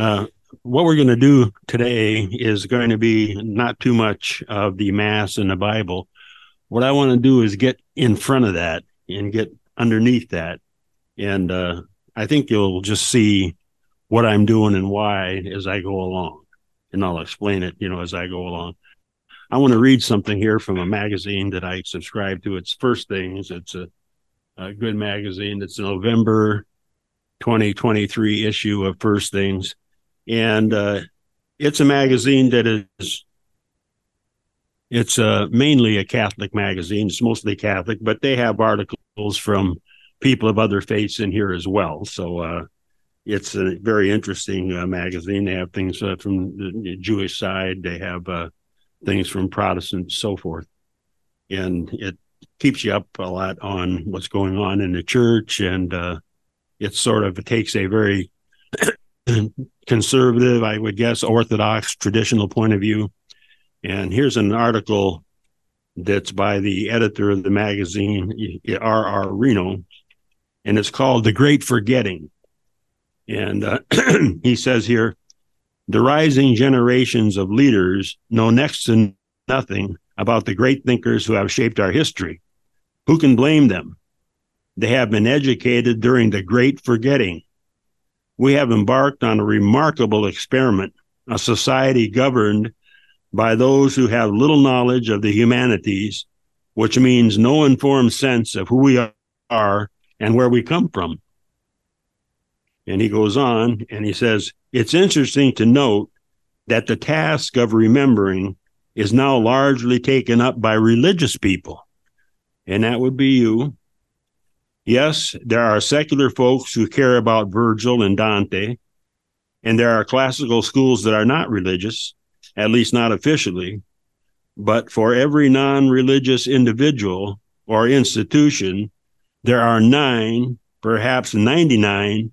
Uh, what we're going to do today is going to be not too much of the Mass and the Bible. What I want to do is get in front of that and get underneath that. And uh, I think you'll just see what I'm doing and why as I go along. And I'll explain it, you know, as I go along. I want to read something here from a magazine that I subscribe to. It's First Things. It's a, a good magazine. It's November 2023 issue of First Things and uh, it's a magazine that is it's uh, mainly a Catholic magazine. It's mostly Catholic, but they have articles from people of other faiths in here as well. So uh, it's a very interesting uh, magazine. They have things uh, from the Jewish side. They have uh, things from Protestant, so forth, and it keeps you up a lot on what's going on in the church. And uh, it sort of takes a very conservative, I would guess, orthodox, traditional point of view. And here's an article that's by the editor of the magazine, R.R. Reno, and it's called The Great Forgetting. And uh, he says here the rising generations of leaders know next to nothing about the great thinkers who have shaped our history. Who can blame them? They have been educated during the Great Forgetting we have embarked on a remarkable experiment, a society governed by those who have little knowledge of the humanities, which means no informed sense of who we are and where we come from. And he goes on and he says, It's interesting to note that the task of remembering is now largely taken up by religious people. And that would be you Yes, there are secular folks who care about Virgil and Dante, and there are classical schools that are not religious, at least not officially. But for every non religious individual or institution, there are nine, perhaps 99,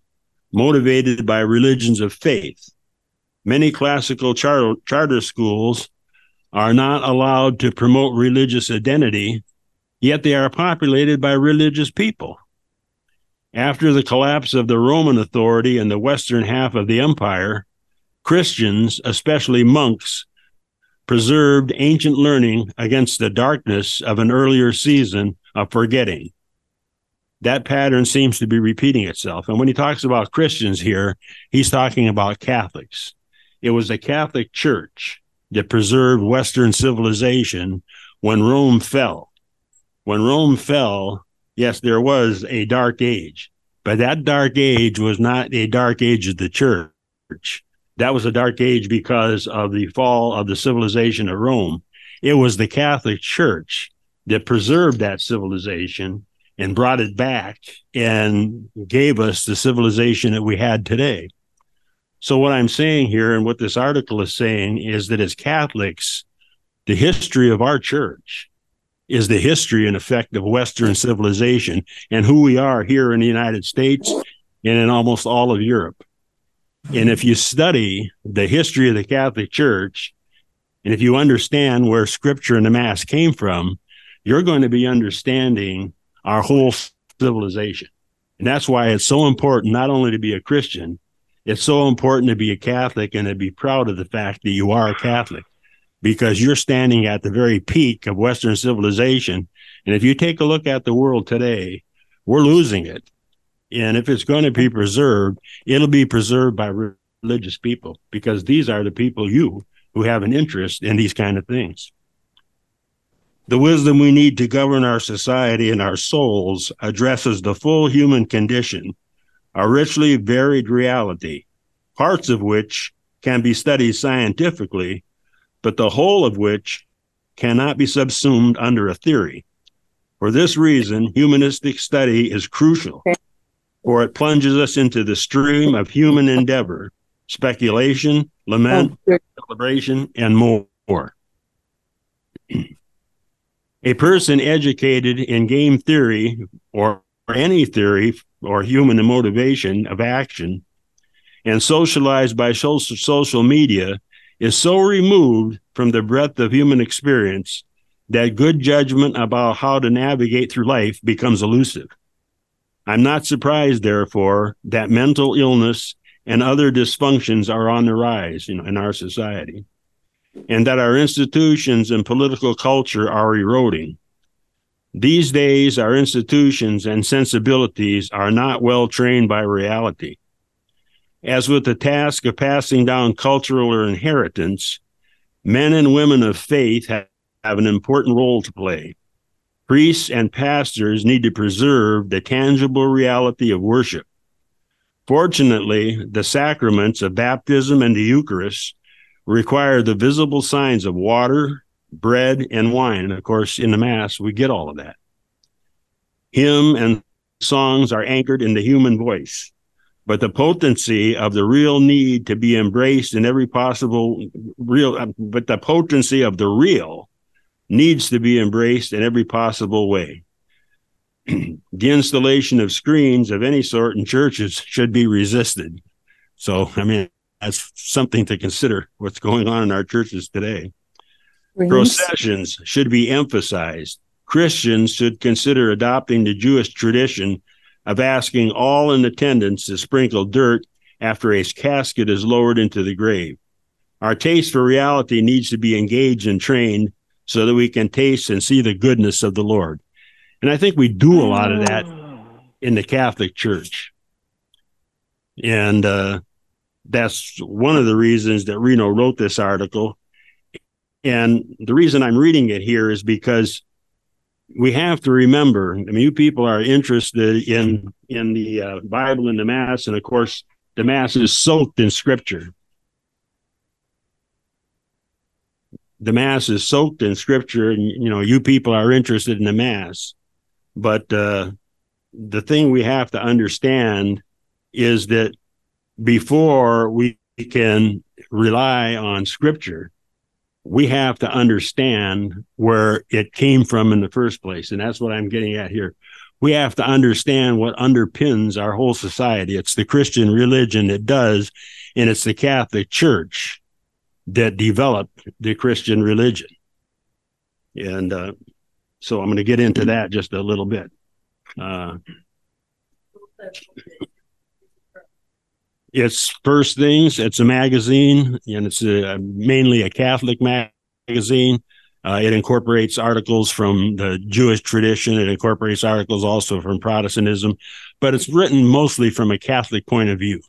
motivated by religions of faith. Many classical char- charter schools are not allowed to promote religious identity yet they are populated by religious people. After the collapse of the Roman authority in the western half of the empire, Christians, especially monks, preserved ancient learning against the darkness of an earlier season of forgetting. That pattern seems to be repeating itself. And when he talks about Christians here, he's talking about Catholics. It was the Catholic Church that preserved Western civilization when Rome fell when Rome fell, yes, there was a dark age, but that dark age was not a dark age of the church. That was a dark age because of the fall of the civilization of Rome. It was the Catholic Church that preserved that civilization and brought it back and gave us the civilization that we had today. So, what I'm saying here and what this article is saying is that as Catholics, the history of our church is the history and effect of Western civilization and who we are here in the United States and in almost all of Europe. And if you study the history of the Catholic Church, and if you understand where Scripture and the Mass came from, you're going to be understanding our whole civilization. And that's why it's so important not only to be a Christian, it's so important to be a Catholic and to be proud of the fact that you are a Catholic because you're standing at the very peak of Western civilization. And if you take a look at the world today, we're losing it. And if it's going to be preserved, it'll be preserved by religious people because these are the people you who have an interest in these kind of things. The wisdom we need to govern our society and our souls addresses the full human condition, a richly varied reality, parts of which can be studied scientifically but the whole of which cannot be subsumed under a theory. For this reason, humanistic study is crucial, for it plunges us into the stream of human endeavor, speculation, lament, celebration, and more. A person educated in game theory or, any theory or human motivation of action and socialized by social, social media is so removed from the breadth of human experience that good judgment about how to navigate through life becomes elusive. I'm not surprised, therefore, that mental illness and other dysfunctions are on the rise you know, in our society, and that our institutions and political culture are eroding. These days, our institutions and sensibilities are not well trained by reality. As with the task of passing down cultural or inheritance, men and women of faith have, an important role to play. Priests and pastors need to preserve the tangible reality of worship. Fortunately, the sacraments of baptism and the Eucharist require the visible signs of water, bread, and wine. And of course, in the Mass, we get all of that. Hymn and songs are anchored in the human voice, but the potency of the real need to be embraced in every possible real, um, but the potency of the real needs to be embraced in every possible way. the installation of screens of any sort in churches should be resisted. So, I mean, that's something to consider what's going on in our churches today. Rings. Processions should be emphasized. Christians should consider adopting the Jewish tradition of asking all in attendance to sprinkle dirt after a casket is lowered into the grave. Our taste for reality needs to be engaged and trained so that we can taste and see the goodness of the Lord. And I think we do a lot of that in the Catholic Church. And uh, that's one of the reasons that Reno wrote this article. And the reason I'm reading it here is because we have to remember. I mean, you people are interested in in the uh, Bible and the Mass, and of course, the Mass is soaked in Scripture. The Mass is soaked in Scripture, and you know, you people are interested in the Mass. But uh, the thing we have to understand is that before we can rely on Scripture, we have to understand where it came from in the first place. And that's what I'm getting at here. We have to understand what underpins our whole society. It's the Christian religion that does, and it's the Catholic Church that developed the Christian religion. And uh, so I'm going to get into that just a little bit. Uh, it's First Things. It's a magazine, and it's a, mainly a Catholic magazine. Uh, it incorporates articles from the Jewish tradition. It incorporates articles also from Protestantism, but it's written mostly from a Catholic point of view.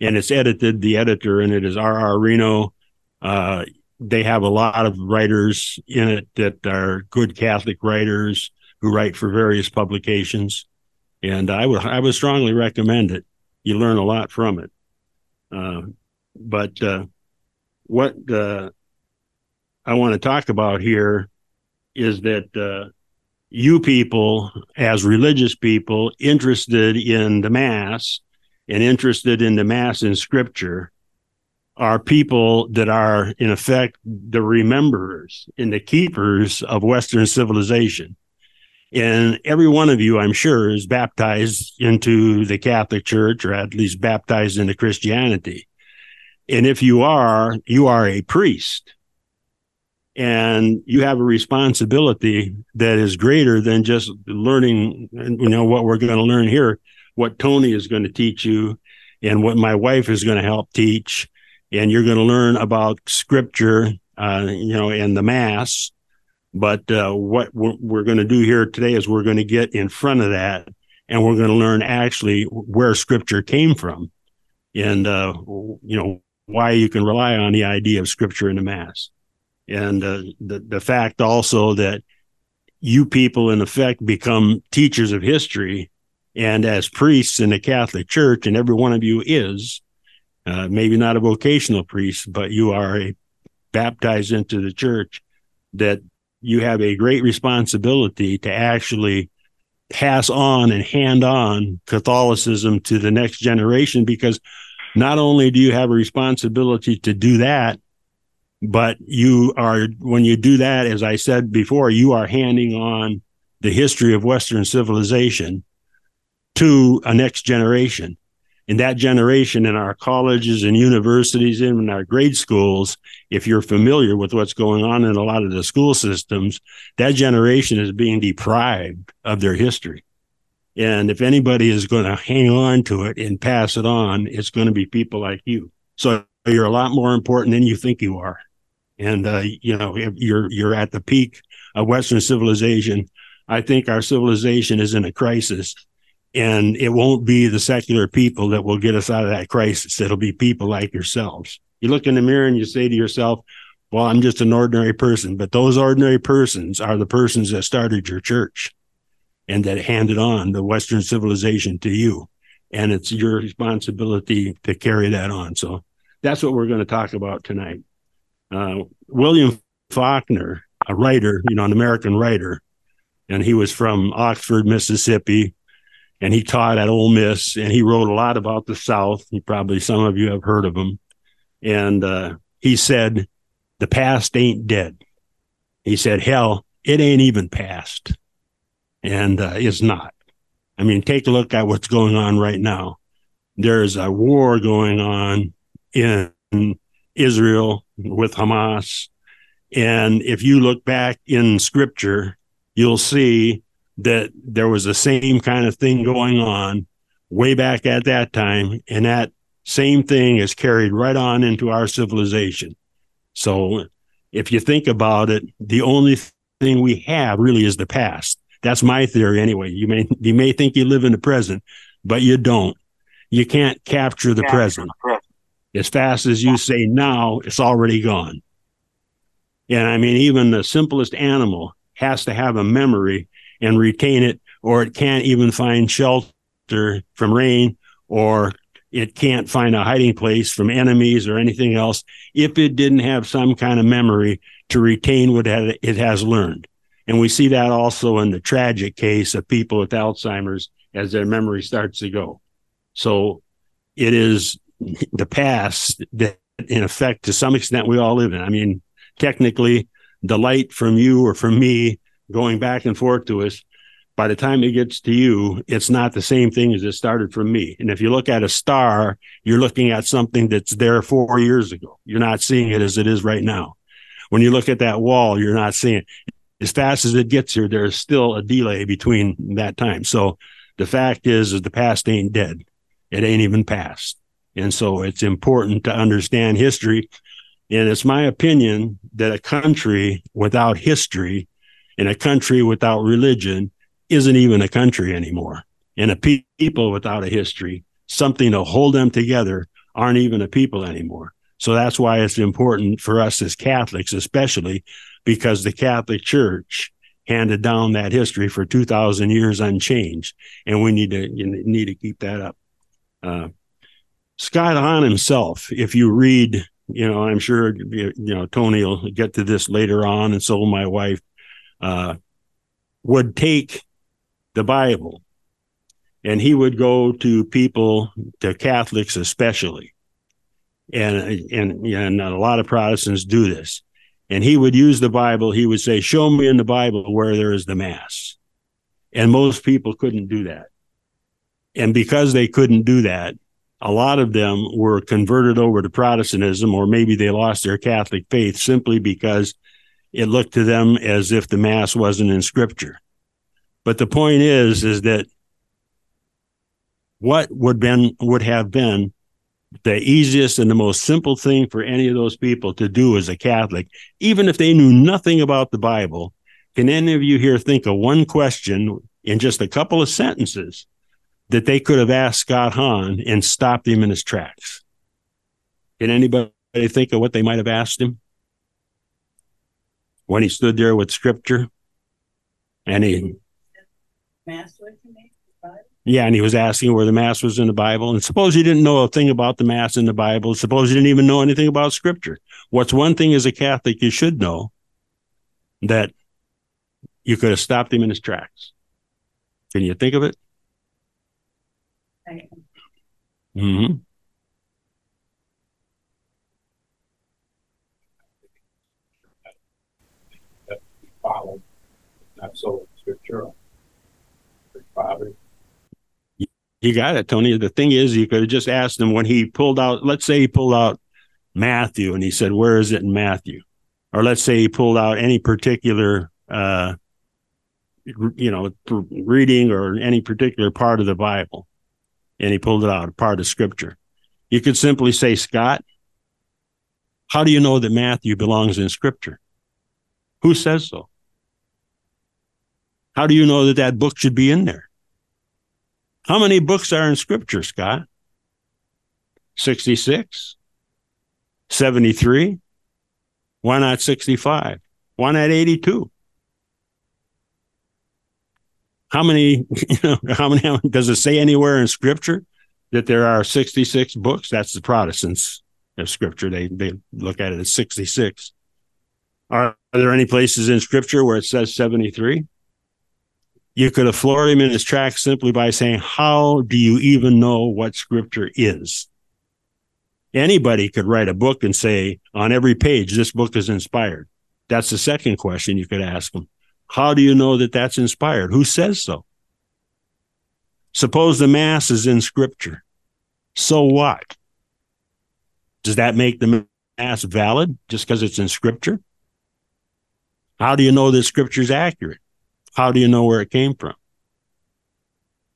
And it's edited. The editor in it is R. R. Reno. Uh, they have a lot of writers in it that are good Catholic writers who write for various publications, and I would I would strongly recommend it you learn a lot from it. Uh, but uh, what uh, I want to talk about here is that uh, you people, as religious people, interested in the Mass and interested in the Mass in Scripture, are people that are, in effect, the rememberers and the keepers of Western civilization. And every one of you, I'm sure, is baptized into the Catholic Church or at least baptized into Christianity. And if you are, you are a priest. And you have a responsibility that is greater than just learning, you know, what we're going to learn here, what Tony is going to teach you, and what my wife is going to help teach. And you're going to learn about scripture, uh, you know, and the Mass but uh, what we're, we're going to do here today is we're going to get in front of that and we're going to learn actually where scripture came from and, uh, you know, why you can rely on the idea of scripture in the mass. And uh, the, the fact also that you people, in effect, become teachers of history. And as priests in the Catholic Church, and every one of you is, uh, maybe not a vocational priest, but you are a baptized into the church that you have a great responsibility to actually pass on and hand on Catholicism to the next generation because not only do you have a responsibility to do that, but you are, when you do that, as I said before, you are handing on the history of Western civilization to a next generation in that generation in our colleges and universities and in our grade schools, if you're familiar with what's going on in a lot of the school systems, that generation is being deprived of their history. And if anybody is going to hang on to it and pass it on, it's going to be people like you. So you're a lot more important than you think you are. And, uh, you know, you're, you're at the peak of Western civilization. I think our civilization is in a crisis and it won't be the secular people that will get us out of that crisis. It'll be people like yourselves. You look in the mirror and you say to yourself, well, I'm just an ordinary person, but those ordinary persons are the persons that started your church and that handed on the Western civilization to you. And it's your responsibility to carry that on. So that's what we're going to talk about tonight. Uh, William Faulkner, a writer, you know, an American writer, and he was from Oxford, Mississippi, and he taught at Ole Miss, and he wrote a lot about the South. He probably some of you have heard of him, and uh, he said, "The past ain't dead." He said, "Hell, it ain't even past." and uh, it's not. I mean, take a look at what's going on right now. There's a war going on in Israel with Hamas. And if you look back in scripture, you'll see that there was the same kind of thing going on way back at that time. And that same thing is carried right on into our civilization. So if you think about it, the only thing we have really is the past. That's my theory anyway. You may you may think you live in the present, but you don't. You can't capture the present. As fast as you say now, it's already gone. And I mean, even the simplest animal has to have a memory and retain it, or it can't even find shelter from rain, or it can't find a hiding place from enemies or anything else if it didn't have some kind of memory to retain what it has learned. And we see that also in the tragic case of people with Alzheimer's as their memory starts to go. So it is the past that, in effect, to some extent, we all live in. I mean, technically, the light from you or from me going back and forth to us, by the time it gets to you, it's not the same thing as it started from me. And if you look at a star, you're looking at something that's there four years ago. You're not seeing it as it is right now. When you look at that wall, you're not seeing it as fast as it gets here, there's still a delay between that time. So the fact is, is the past ain't dead. It ain't even past. And so it's important to understand history. And it's my opinion that a country without history and a country without religion isn't even a country anymore. And a pe- people without a history, something to hold them together, aren't even a people anymore. So that's why it's important for us as Catholics, especially because the Catholic Church handed down that history for 2000 years unchanged. And we need to, need to keep that up. Uh, Scott Hahn himself, if you read, you know, I'm sure, you know, Tony will get to this later on, and so will my wife, uh, would take the Bible and he would go to people, to Catholics especially. And, and, and a lot of Protestants do this and he would use the Bible. He would say, Show me in the Bible where there is the Mass. And most people couldn't do that. And because they couldn't do that, a lot of them were converted over to Protestantism, or maybe they lost their Catholic faith simply because it looked to them as if the Mass wasn't in Scripture. But the point is, is that what would been would have been the easiest and the most simple thing for any of those people to do as a Catholic, even if they knew nothing about the Bible. Can any of you here think of one question in just a couple of sentences that they could have asked Scott Hahn and stopped him in his tracks? Can anybody think of what they might have asked him when he stood there with scripture and he yeah, and he was asking where the mass was in the Bible. And suppose you didn't know a thing about the mass in the Bible. Suppose you didn't even know anything about scripture. What's one thing as a Catholic you should know that you could have stopped him in his tracks? Can you think of it? Mm-hmm. Not so scriptural. Father, you got it, Tony. The thing is, you could have just asked him when he pulled out, let's say he pulled out Matthew and he said, Where is it in Matthew? Or let's say he pulled out any particular uh, you know, reading or any particular part of the Bible. And he pulled it out, a part of scripture. You could simply say, Scott, how do you know that Matthew belongs in scripture? Who says so? How do you know that that book should be in there? How many books are in scripture, Scott? 66? 73? Why not 65? Why not 82? How many, you know, how many, does it say anywhere in scripture that there are 66 books? That's the Protestants of scripture. They, they look at it as 66. Are, are there any places in scripture where it says 73? You could have floored him in his tracks simply by saying, How do you even know what scripture is? Anybody could write a book and say on every page, this book is inspired. That's the second question you could ask them. How do you know that that's inspired? Who says so? Suppose the Mass is in Scripture. So what? Does that make the Mass valid just because it's in Scripture? How do you know that Scripture is accurate? How do you know where it came from?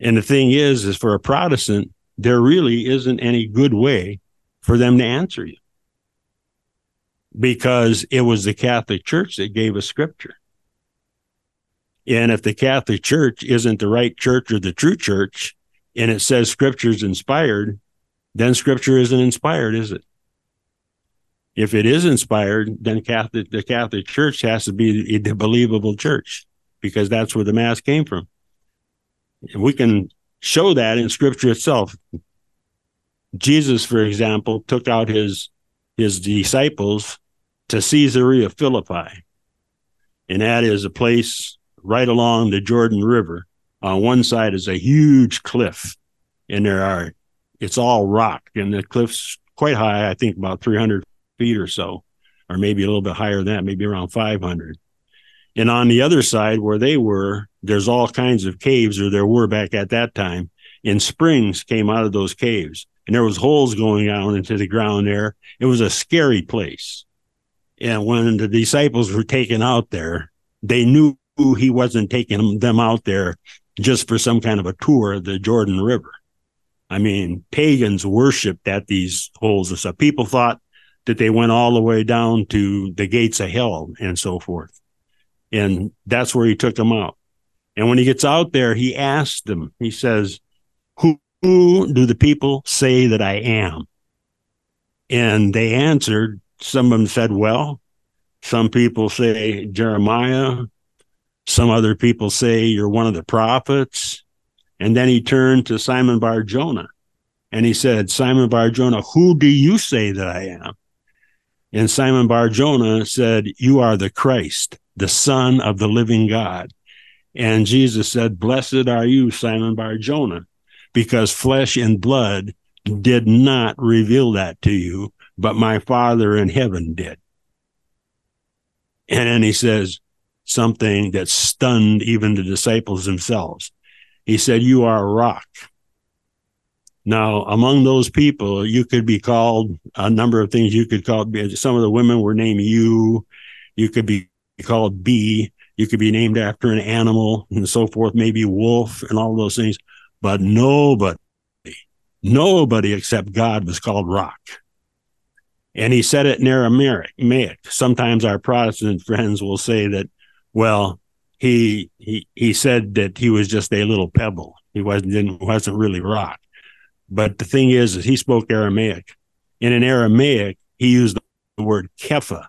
And the thing is, is for a Protestant, there really isn't any good way for them to answer you because it was the Catholic Church that gave us Scripture. And if the Catholic Church isn't the right church or the true church, and it says Scripture is inspired, then Scripture isn't inspired, is it? If it is inspired, then Catholic, the Catholic Church has to be the believable church because that's where the Mass came from. And we can show that in Scripture itself. Jesus, for example, took out his his disciples to Caesarea Philippi, and that is a place right along the Jordan River. On one side is a huge cliff, and there are it's all rock, and the cliff's quite high. I think about 300 feet or so, or maybe a little bit higher than that, maybe around 500. And on the other side where they were, there's all kinds of caves, or there were back at that time, and springs came out of those caves, and there was holes going down into the ground there. It was a scary place. And when the disciples were taken out there, they knew he wasn't taking them out there just for some kind of a tour of the Jordan River. I mean, pagans worshiped at these holes and stuff. People thought that they went all the way down to the gates of hell and so forth. And that's where he took them out. And when he gets out there, he asks them, he says, who, who do the people say that I am? And they answered, some of them said, well, some people say Jeremiah, some other people say you're one of the prophets. And then he turned to Simon Bar Jonah and he said, Simon Bar Jonah, who do you say that I am? And Simon Bar Jonah said, You are the Christ, the Son of the living God. And Jesus said, Blessed are you, Simon Bar Jonah, because flesh and blood did not reveal that to you, but my Father in heaven did. And then he says, something that stunned even the disciples themselves. He said, You are a rock. Now, among those people, you could be called a number of things. You could call some of the women were named you. You could be called bee. You could be named after an animal and so forth, maybe wolf and all those things. But nobody, nobody except God was called rock. And he said it in Aramaic. Sometimes our Protestant friends will say that well, he he he said that he was just a little pebble. He wasn't didn't, wasn't really rock. But the thing is, is he spoke Aramaic, and in Aramaic he used the word kepha,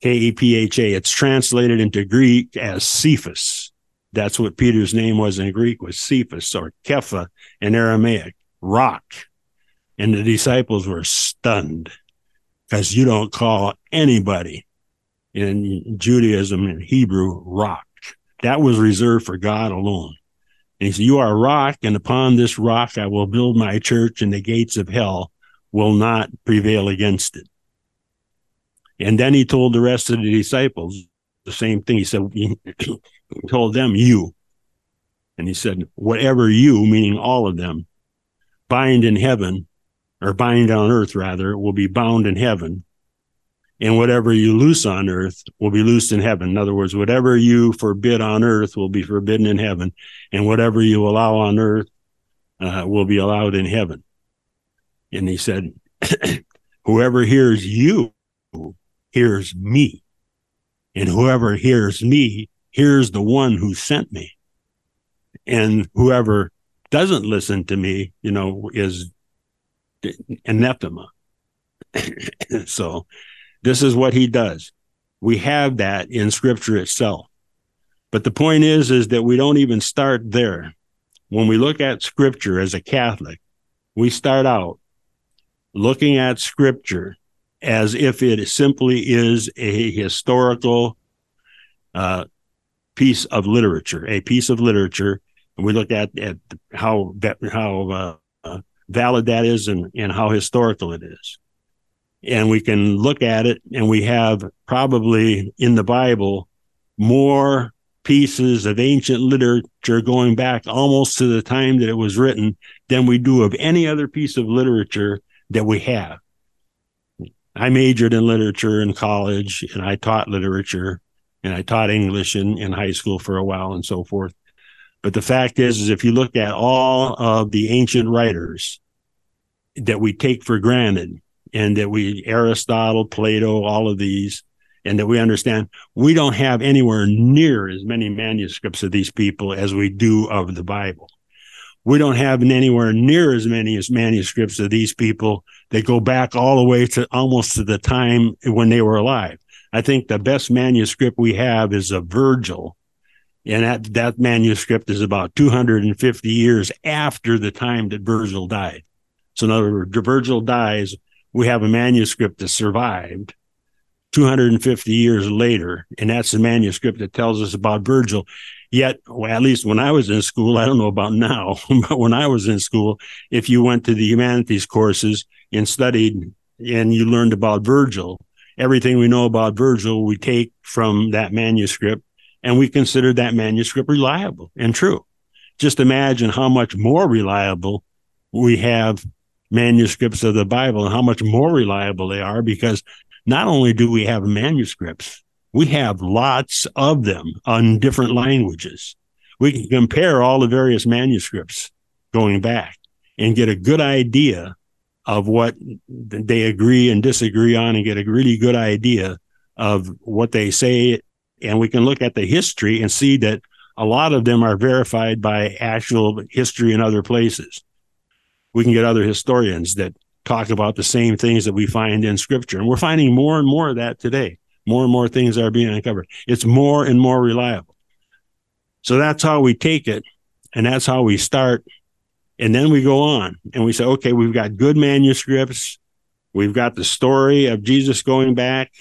K E P H A. It's translated into Greek as Cephas. That's what Peter's name was in Greek was Cephas or kepha in Aramaic, rock. And the disciples were stunned because you don't call anybody in Judaism in Hebrew rock. That was reserved for God alone. And he said, You are a rock, and upon this rock I will build my church, and the gates of hell will not prevail against it. And then he told the rest of the disciples the same thing. He said, He told them, You. And he said, Whatever you, meaning all of them, bind in heaven, or bind on earth rather, will be bound in heaven and whatever you loose on earth will be loosed in heaven. In other words, whatever you forbid on earth will be forbidden in heaven, and whatever you allow on earth uh, will be allowed in heaven. And he said, Whoever hears you hears me, and whoever hears me hears the one who sent me. And whoever doesn't listen to me, you know, is anathema. so this is what he does. We have that in scripture itself. But the point is, is that we don't even start there. When we look at scripture as a Catholic, we start out looking at scripture as if it simply is a historical uh, piece of literature, a piece of literature. And we look at, at how how uh, valid that is and, and how historical it is and we can look at it and we have probably in the Bible more pieces of ancient literature going back almost to the time that it was written than we do of any other piece of literature that we have. I majored in literature in college and I taught literature and I taught English in, in high school for a while and so forth. But the fact is, is if you look at all of the ancient writers that we take for granted, and that we Aristotle, Plato, all of these, and that we understand we don't have anywhere near as many manuscripts of these people as we do of the Bible. We don't have anywhere near as many as manuscripts of these people that go back all the way to almost to the time when they were alive. I think the best manuscript we have is a Virgil, and that that manuscript is about 250 years after the time that Virgil died. So in other words, Virgil dies we have a manuscript that survived 250 years later, and that's the manuscript that tells us about Virgil. Yet, well, at least when I was in school, I don't know about now, but when I was in school, if you went to the humanities courses and studied and you learned about Virgil, everything we know about Virgil, we take from that manuscript and we consider that manuscript reliable and true. Just imagine how much more reliable we have manuscripts of the Bible and how much more reliable they are because not only do we have manuscripts, we have lots of them on different languages. We can compare all the various manuscripts going back and get a good idea of what they agree and disagree on and get a really good idea of what they say. And we can look at the history and see that a lot of them are verified by actual history in other places we can get other historians that talk about the same things that we find in scripture. And we're finding more and more of that today. More and more things are being uncovered. It's more and more reliable. So that's how we take it. And that's how we start. And then we go on and we say, okay, we've got good manuscripts. We've got the story of Jesus going back.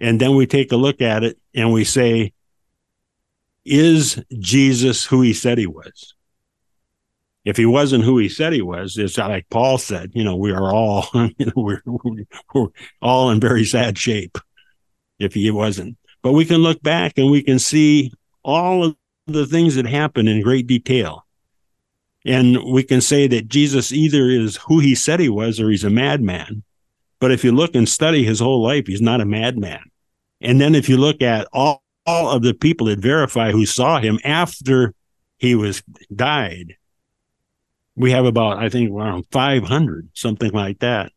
And then we take a look at it and we say, is Jesus who he said he was? if he wasn't who he said he was, it's like Paul said, you know, we are all, you know, we're, we're all in very sad shape if he wasn't. But we can look back and we can see all of the things that happen in great detail. And we can say that Jesus either is who he said he was or he's a madman. But if you look and study his whole life, he's not a madman. And then if you look at all, all of the people that verify who saw him after he was died, we have about, I think, around 500, something like that,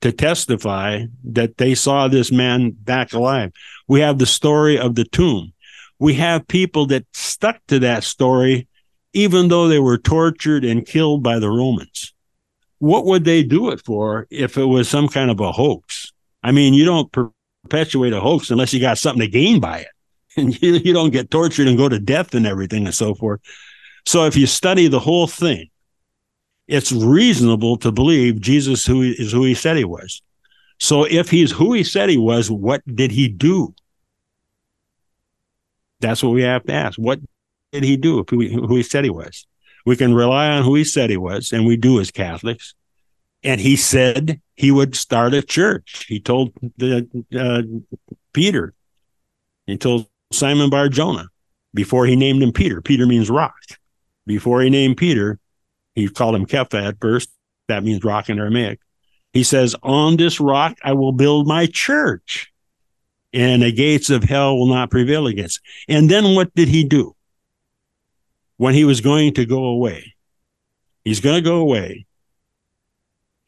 to testify that they saw this man back alive. We have the story of the tomb. We have people that stuck to that story, even though they were tortured and killed by the Romans. What would they do it for if it was some kind of a hoax? I mean, you don't perpetuate a hoax unless you got something to gain by it. And you, you don't get tortured and go to death and everything and so forth. So if you study the whole thing, it's reasonable to believe Jesus who is who he said he was. So if he's who he said he was, what did he do? That's what we have to ask. What did he do if he, who he said he was? We can rely on who he said he was, and we do as Catholics. And he said he would start a church. He told the, uh, Peter, he told Simon Bar Jonah before he named him Peter. Peter means rock. Before he named Peter, he called him Kepha at first. That means rock in Aramaic. He says, On this rock I will build my church. and the gates of hell will not prevail against. And then what did he do? When he was going to go away, he's going to go away.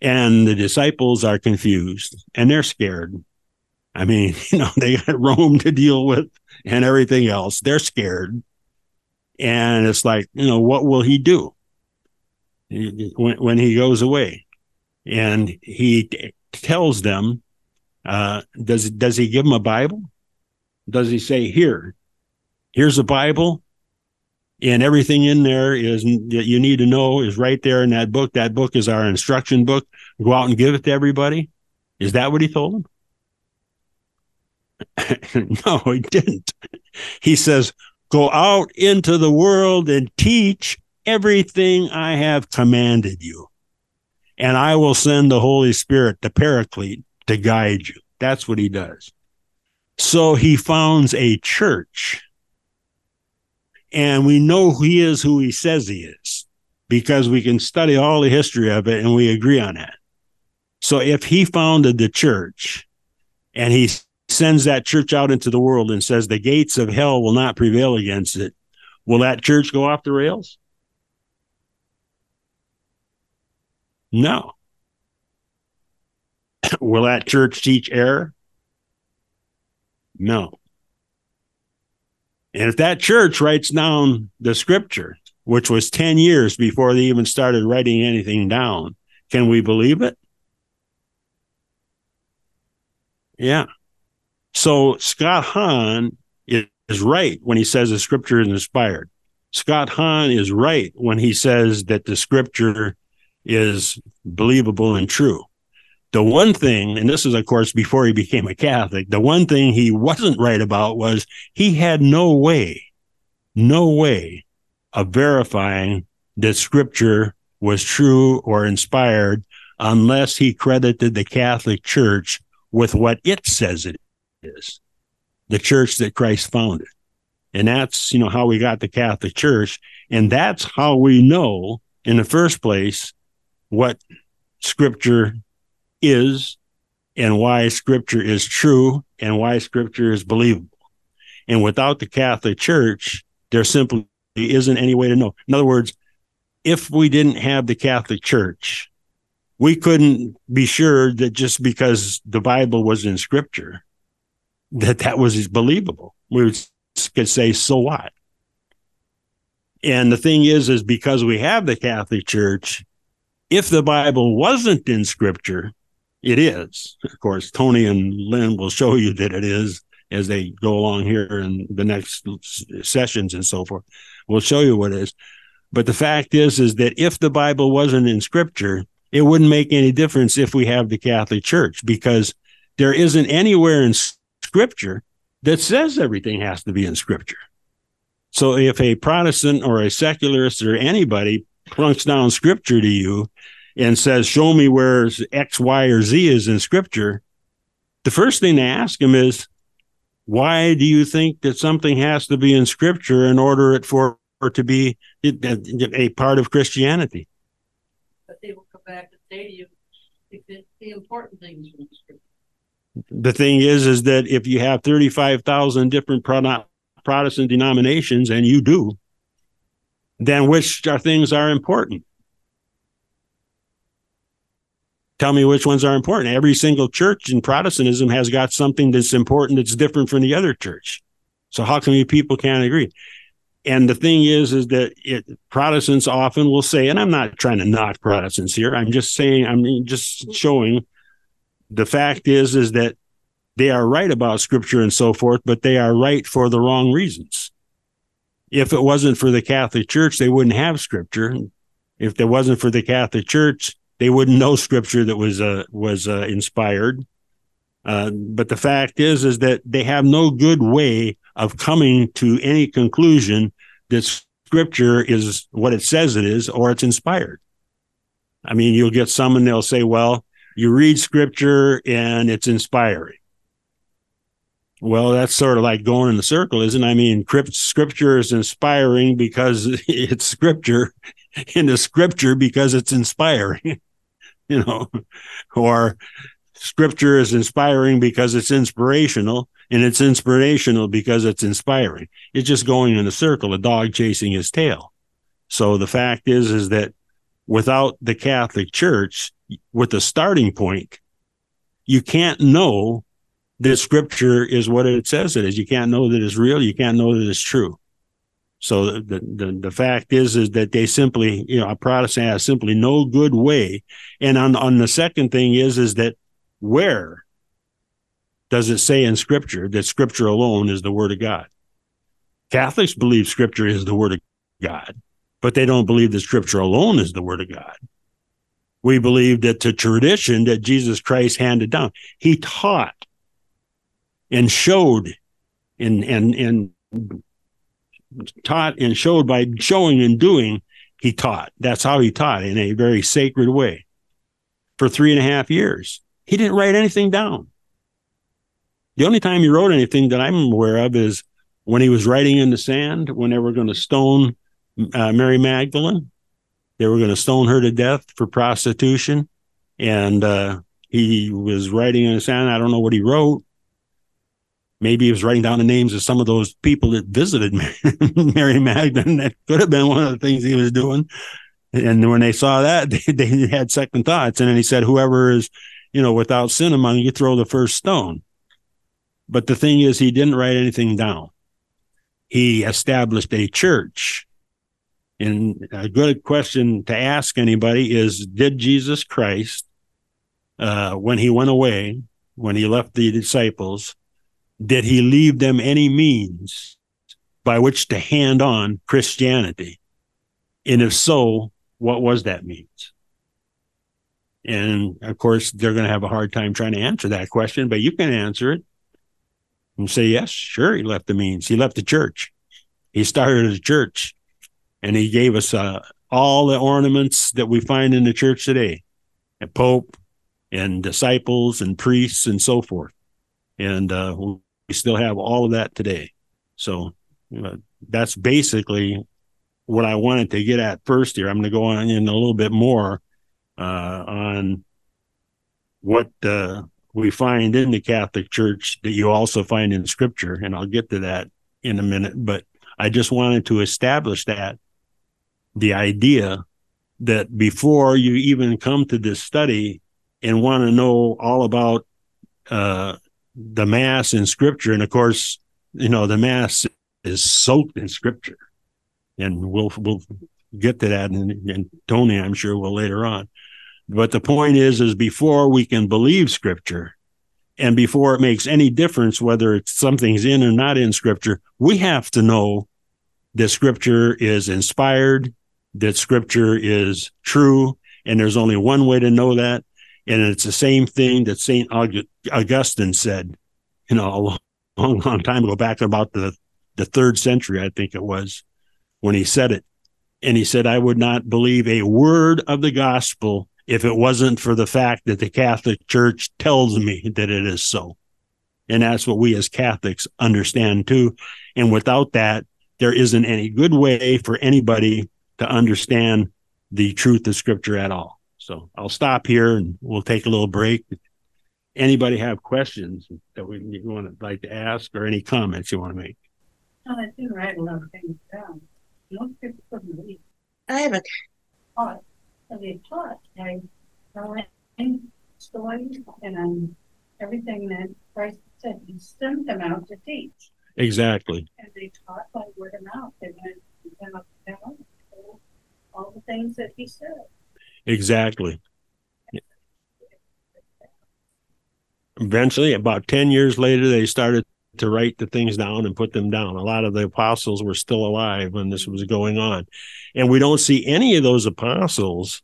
And the disciples are confused and they're scared. I mean, you know, they got Rome to deal with and everything else. They're scared. And it's like, you know, what will he do when, when he goes away? And he tells them, uh, does, does he give them a Bible? Does he say, here, here's a Bible? And everything in there is that you need to know is right there in that book. That book is our instruction book. Go out and give it to everybody. Is that what he told them? no, he didn't. He says, Go out into the world and teach everything I have commanded you. And I will send the Holy Spirit, the Paraclete, to guide you. That's what he does. So he founds a church. And we know he is who he says he is because we can study all the history of it and we agree on that. So if he founded the church and he sends that church out into the world and says the gates of hell will not prevail against it, will that church go off the rails? No. will that church teach error? No. And if that church writes down the scripture, which was 10 years before they even started writing anything down, can we believe it? Yeah. So Scott Hahn is right when he says the scripture is inspired. Scott Hahn is right when he says that the scripture is believable and true. The one thing, and this is, of course, before he became a Catholic, the one thing he wasn't right about was he had no way, no way of verifying that scripture was true or inspired unless he credited the Catholic Church with what it says it is the church that Christ founded. And that's, you know, how we got the Catholic Church. And that's how we know in the first place what scripture is and why scripture is true and why scripture is believable. And without the Catholic Church, there simply isn't any way to know. In other words, if we didn't have the Catholic Church, we couldn't be sure that just because the Bible was in scripture, that that was believable. We could say, so what? And the thing is, is because we have the Catholic Church, if the Bible wasn't in scripture, it is. Of course, Tony and Lynn will show you that it is as they go along here in the next sessions and so forth. We'll show you what it is. But the fact is, is that if the Bible wasn't in scripture, it wouldn't make any difference if we have the Catholic Church because there isn't anywhere in scripture that says everything has to be in scripture. So if a Protestant or a secularist or anybody plunks down scripture to you and says, Show me where X, Y, or Z is in scripture, the first thing to ask him is, Why do you think that something has to be in scripture in order it for, for to be a part of Christianity? But they will come back and say to you, the important things from scripture the thing is, is that if you have 35,000 different Protestant denominations, and you do, then which are things are important? Tell me which ones are important. Every single church in Protestantism has got something that's important that's different from the other church. So how come you people can't agree? And the thing is, is that it, Protestants often will say, and I'm not trying to knock Protestants here. I'm just saying, I'm just showing the fact is is that they are right about scripture and so forth, but they are right for the wrong reasons. If it wasn't for the Catholic Church, they wouldn't have scripture. If there wasn't for the Catholic Church, they wouldn't know scripture that was uh, was uh, inspired. Uh, but the fact is, is that they have no good way of coming to any conclusion that scripture is what it says it is or it's inspired. I mean, you'll get some and they'll say, well, you read scripture and it's inspiring. Well, that's sort of like going in the circle, isn't it? I mean, scripture is inspiring because it's scripture, and the scripture because it's inspiring, you know, or scripture is inspiring because it's inspirational and it's inspirational because it's inspiring. It's just going in a circle, a dog chasing his tail. So the fact is, is that without the Catholic Church, with the starting point, you can't know that scripture is what it says it is. You can't know that it's real. You can't know that it's true. So the, the, the fact is, is that they simply, you know, a Protestant has simply no good way. And on, on the second thing is, is that where does it say in scripture that scripture alone is the word of God? Catholics believe scripture is the word of God, but they don't believe that scripture alone is the word of God. We believe that the tradition that Jesus Christ handed down, he taught and showed and, and, and taught and showed by showing and doing, he taught. That's how he taught in a very sacred way for three and a half years. He didn't write anything down. The only time he wrote anything that I'm aware of is when he was writing in the sand when they were going to stone uh, Mary Magdalene. They were going to stone her to death for prostitution. And uh, he was writing in the sand. I don't know what he wrote, maybe he was writing down the names of some of those people that visited Mary Magdalene. That could have been one of the things he was doing. And when they saw that, they, they had second thoughts. And then he said, whoever is, you know, without sin among you, throw the first stone. But the thing is, he didn't write anything down. He established a church. And a good question to ask anybody is Did Jesus Christ, uh, when he went away, when he left the disciples, did he leave them any means by which to hand on Christianity? And if so, what was that means? And of course, they're going to have a hard time trying to answer that question, but you can answer it and say, yes, sure, he left the means. He left the church. He started a church and he gave us uh, all the ornaments that we find in the church today a pope and disciples and priests and so forth. And uh, we still have all of that today. So uh, that's basically what I wanted to get at first here. I'm going to go on in a little bit more uh, on what uh, we find in the Catholic Church that you also find in Scripture, and I'll get to that in a minute. But I just wanted to establish that the idea that before you even come to this study and want to know all about uh, the mass in scripture and of course you know the mass is soaked in scripture. And we'll we'll get to that and, and tony i'm sure will later on. But the point is is before we can believe scripture and before it makes any difference whether it's something's in or not in scripture we have to know that scripture is inspired that scripture is true and there's only one way to know that and it's the same thing that St. Augustine said, you know, a long, long time ago, back about the, the third century, I think it was, when he said it. And he said, I would not believe a word of the gospel if it wasn't for the fact that the Catholic Church tells me that it is so. And that's what we as Catholics understand too. And without that, there isn't any good way for anybody to understand the truth of scripture at all. So I'll stop here and we'll take a little break. Anybody have questions that we you want to like to ask or any comments you want to make? Oh, I do write a lot of things down. Most people couldn't read. I have a Taught, I mean, taught, I telling stories and um, everything that Christ said, he sent them out to teach. Exactly. And they taught by word of mouth. They went, went and told all the things that he said. Exactly. Eventually, about 10 years later, they started to write the things down and put them down. A lot of the apostles were still alive when this was going on. And we don't see any of those apostles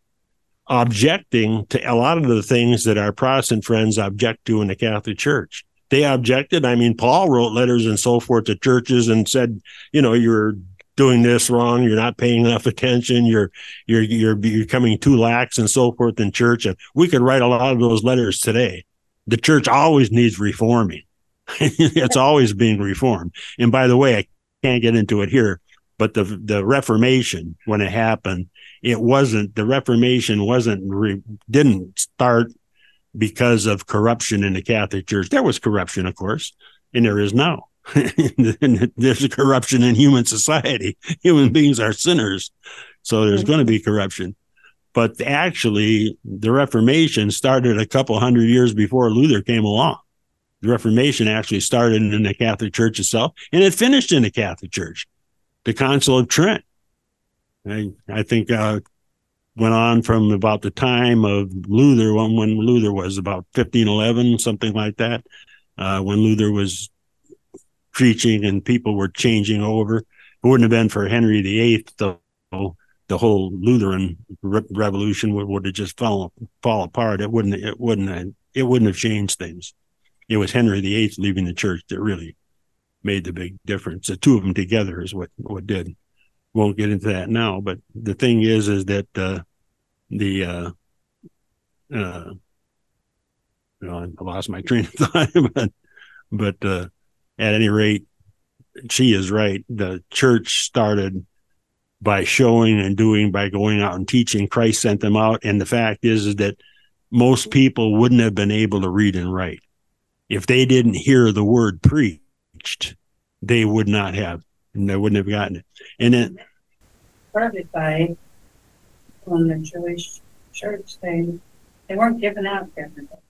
objecting to a lot of the things that our Protestant friends object to in the Catholic Church. They objected. I mean, Paul wrote letters and so forth to churches and said, you know, you're doing this wrong you're not paying enough attention you're you're you're becoming too lax and so forth in church and we could write a lot of those letters today the church always needs reforming it's always being reformed and by the way i can't get into it here but the the reformation when it happened it wasn't the reformation wasn't re, didn't start because of corruption in the Catholic Church. There was corruption, of course, and there is now. there's corruption in human society. Human beings are sinners. So there's going to be corruption. But actually, the Reformation started a couple hundred years before Luther came along. The Reformation actually started in the Catholic Church itself, and it finished in the Catholic Church. The Council of Trent, I, I think, uh, went on from about the time of Luther, when, when Luther was about 1511, something like that, uh, when Luther was preaching and people were changing over. It wouldn't have been for Henry VIII, though, the whole Lutheran re- revolution would, would have just fall fall apart. It wouldn't it wouldn't have, it wouldn't have changed things. It was Henry VIII leaving the church that really made the big difference. The two of them together is what what did. Won't get into that now, but the thing is, is that uh, the uh, uh, you know, I lost my train of thought, but but uh, at any rate, she is right. The church started by showing and doing by going out and teaching. Christ sent them out, and the fact is, is that most people wouldn't have been able to read and write if they didn't hear the word preached. They would not have, and they wouldn't have gotten it. And then Started by when the Jewish church, they, they weren't giving out to everybody.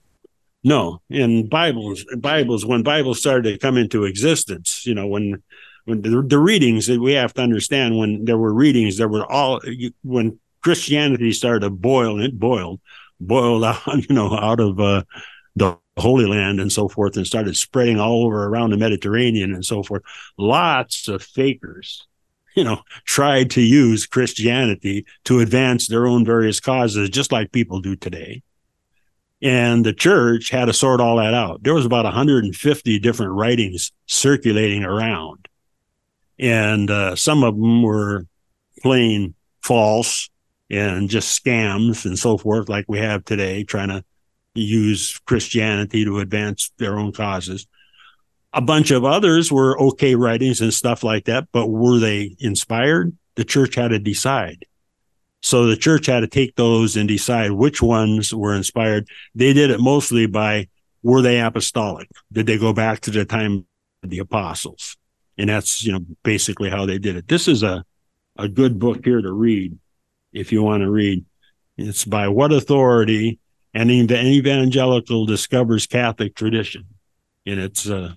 No, in Bibles, Bibles, when Bibles started to come into existence, you know, when when the, the readings that we have to understand, when there were readings, there were all when Christianity started to boil, it boiled, boiled out, you know, out of uh, the Holy Land and so forth, and started spreading all over around the Mediterranean and so forth. Lots of fakers, you know, tried to use Christianity to advance their own various causes, just like people do today and the church had to sort all that out. There was about 150 different writings circulating around, and uh, some of them were plain false and just scams and so forth, like we have today, trying to use Christianity to advance their own causes. A bunch of others were okay writings and stuff like that, but were they inspired? The church had to decide. So the church had to take those and decide which ones were inspired. They did it mostly by were they apostolic? Did they go back to the time of the apostles? And that's, you know, basically how they did it. This is a, a good book here to read if you want to read. It's by what authority And an evangelical discovers Catholic tradition. And it's a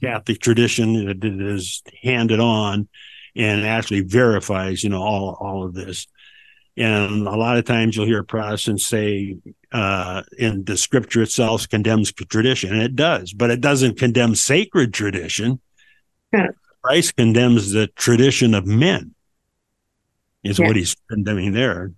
Catholic tradition that is handed on and actually verifies, you know, all all of this. And a lot of times you'll hear Protestants say, uh, in the scripture itself condemns tradition, and it does, but it doesn't condemn sacred tradition. Yeah. Christ condemns the tradition of men, is yeah. what he's condemning there.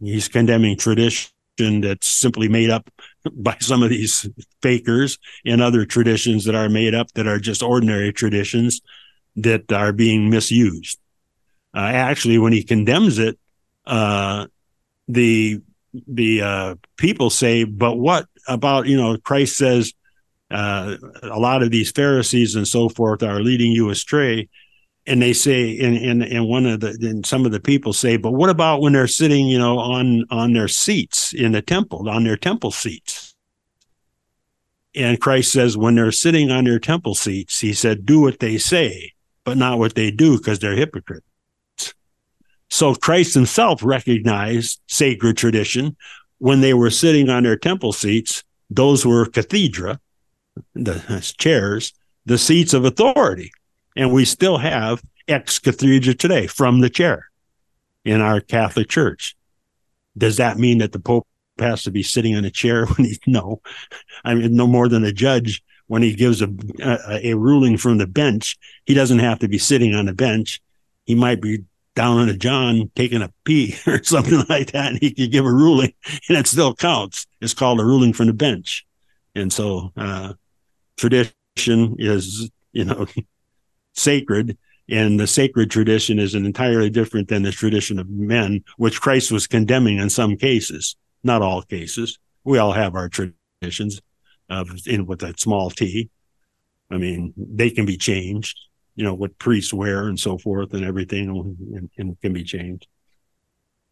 He's condemning tradition that's simply made up by some of these fakers and other traditions that are made up that are just ordinary traditions that are being misused. Uh, actually, when he condemns it, uh, the the uh, people say, "But what about you know?" Christ says uh, a lot of these Pharisees and so forth are leading you astray, and they say, and and and one of the and some of the people say, "But what about when they're sitting, you know, on on their seats in the temple, on their temple seats?" And Christ says, when they're sitting on their temple seats, he said, "Do what they say." But not what they do because they're hypocrites. So Christ himself recognized sacred tradition when they were sitting on their temple seats. Those were cathedra, the uh, chairs, the seats of authority. And we still have ex cathedra today from the chair in our Catholic Church. Does that mean that the Pope has to be sitting on a chair when he no i mean no more than a judge when he gives a, a, a ruling from the bench, he doesn't have to be sitting on the bench. He might be down on a John taking a pee or something like that, and he could give a ruling, and it still counts. It's called a ruling from the bench. And so, uh, tradition is, you know, sacred, and the sacred tradition is an entirely different than the tradition of men, which Christ was condemning in some cases, not all cases. We all have our traditions, of in with that small t. I mean, they can be changed, you know, what priests wear and so forth and everything and, and can be changed.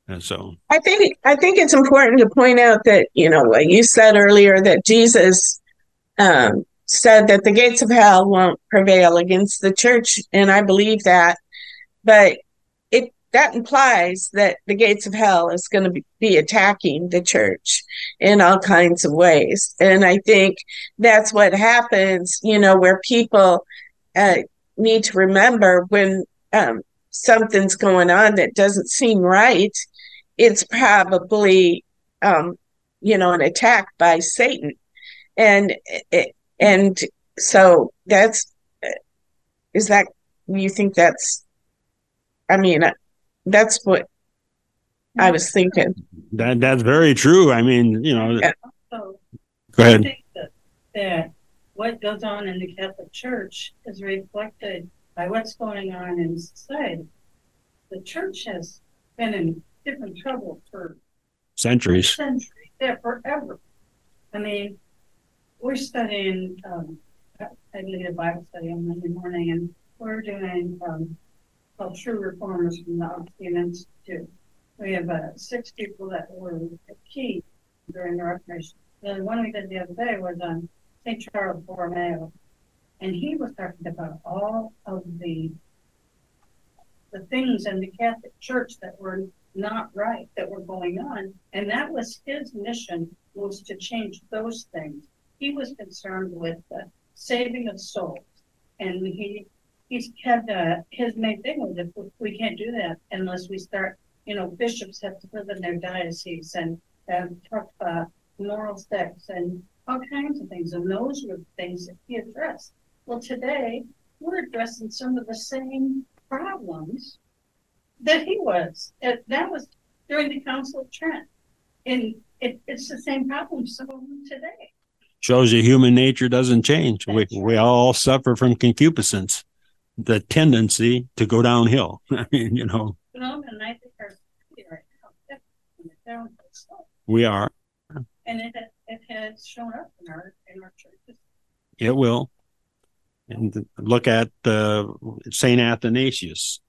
And so, I think I think it's important to point out that you know what you said earlier that Jesus um, said that the gates of hell won't prevail against the church, and I believe that. But that implies that the gates of hell is going to be, attacking the church in all kinds of ways, and I think that's what happens. You know, where people uh, need to remember when um, something's going on that doesn't seem right it's probably um, you know an attack by Satan, and and so that's is that you think that's I mean that's what I was thinking. That that's very true. I mean, you know. Yeah. So, go ahead. That, that what goes on in the Catholic Church is reflected by what's going on in society. The church has been in different trouble for centuries. Centuries, yeah, forever. I mean, we're studying. Um, I lead a Bible study on Monday morning, and we're doing um, called True Reformers from the Augustine Institute. We have uh, six people that were key during the Reformation. The one we did the other day was on St. Charles Borromeo, and he was talking about all of the the things in the Catholic Church that were not right that were going on. And that was his mission was to change those things. He was concerned with the saving of souls. And he he's had uh, his main thing was if we can't do that unless we start, you know, bishops have to live in their diocese and um, talk about moral steps and all kinds of things. And those were the things that he addressed. Well, today we're addressing some of the same problems that he was. It, that was during the Council of Trent. And it, it's the same problem some of them today. Shows you human nature doesn't change. we, we all suffer from concupiscence, the tendency to go downhill. I mean, you know. You know, and I think our right now, we are. And it, it has shown up in our in our churches. It will. And look at uh, Saint Athanasius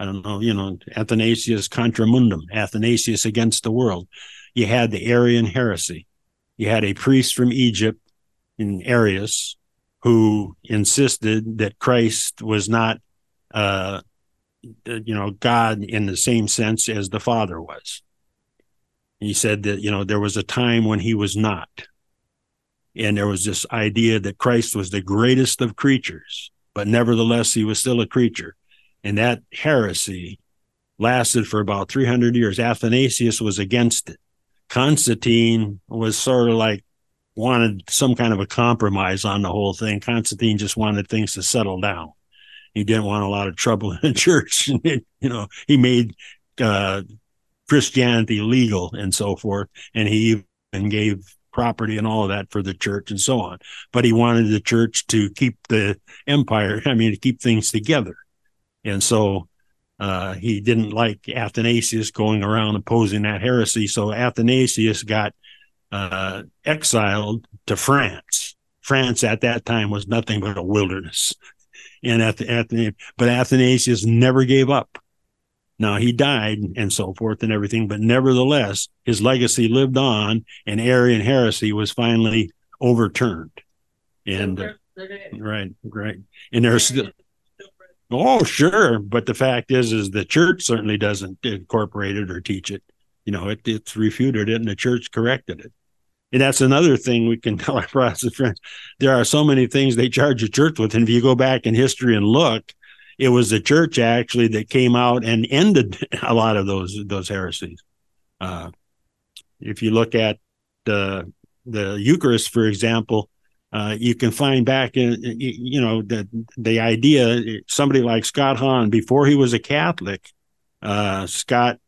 I don't know, you know, Athanasius contra mundum, Athanasius against the world. You had the Arian heresy. You had a priest from Egypt in Arius who insisted that Christ was not, uh, you know, God in the same sense as the Father was. He said that, you know, there was a time when he was not. And there was this idea that Christ was the greatest of creatures, but nevertheless, he was still a creature and that heresy lasted for about 300 years. Athanasius was against it. Constantine was sort of like wanted some kind of a compromise on the whole thing. Constantine just wanted things to settle down. He didn't want a lot of trouble in the church. you know, he made uh, Christianity legal and so forth, and he even gave property and all of that for the church and so on. But he wanted the church to keep the empire, I mean, to keep things together. And so uh, he didn't like Athanasius going around opposing that heresy. So Athanasius got uh, exiled to France. France at that time was nothing but a wilderness. And at the, at the, but Athanasius never gave up. Now he died and so forth and everything, but nevertheless, his legacy lived on, and Arian heresy was finally overturned. And right, right, and there's still Oh, sure. But the fact is, is the church certainly doesn't incorporate it or teach it. You know, it, it's refuted it and the church corrected it. And that's another thing we can tell our Protestant friends. There are so many things they charge the church with. And if you go back in history and look, it was the church actually that came out and ended a lot of those those heresies. Uh, if you look at the the Eucharist, for example, uh, you can find back in you know the the idea somebody like Scott Hahn before he was a Catholic, uh, Scott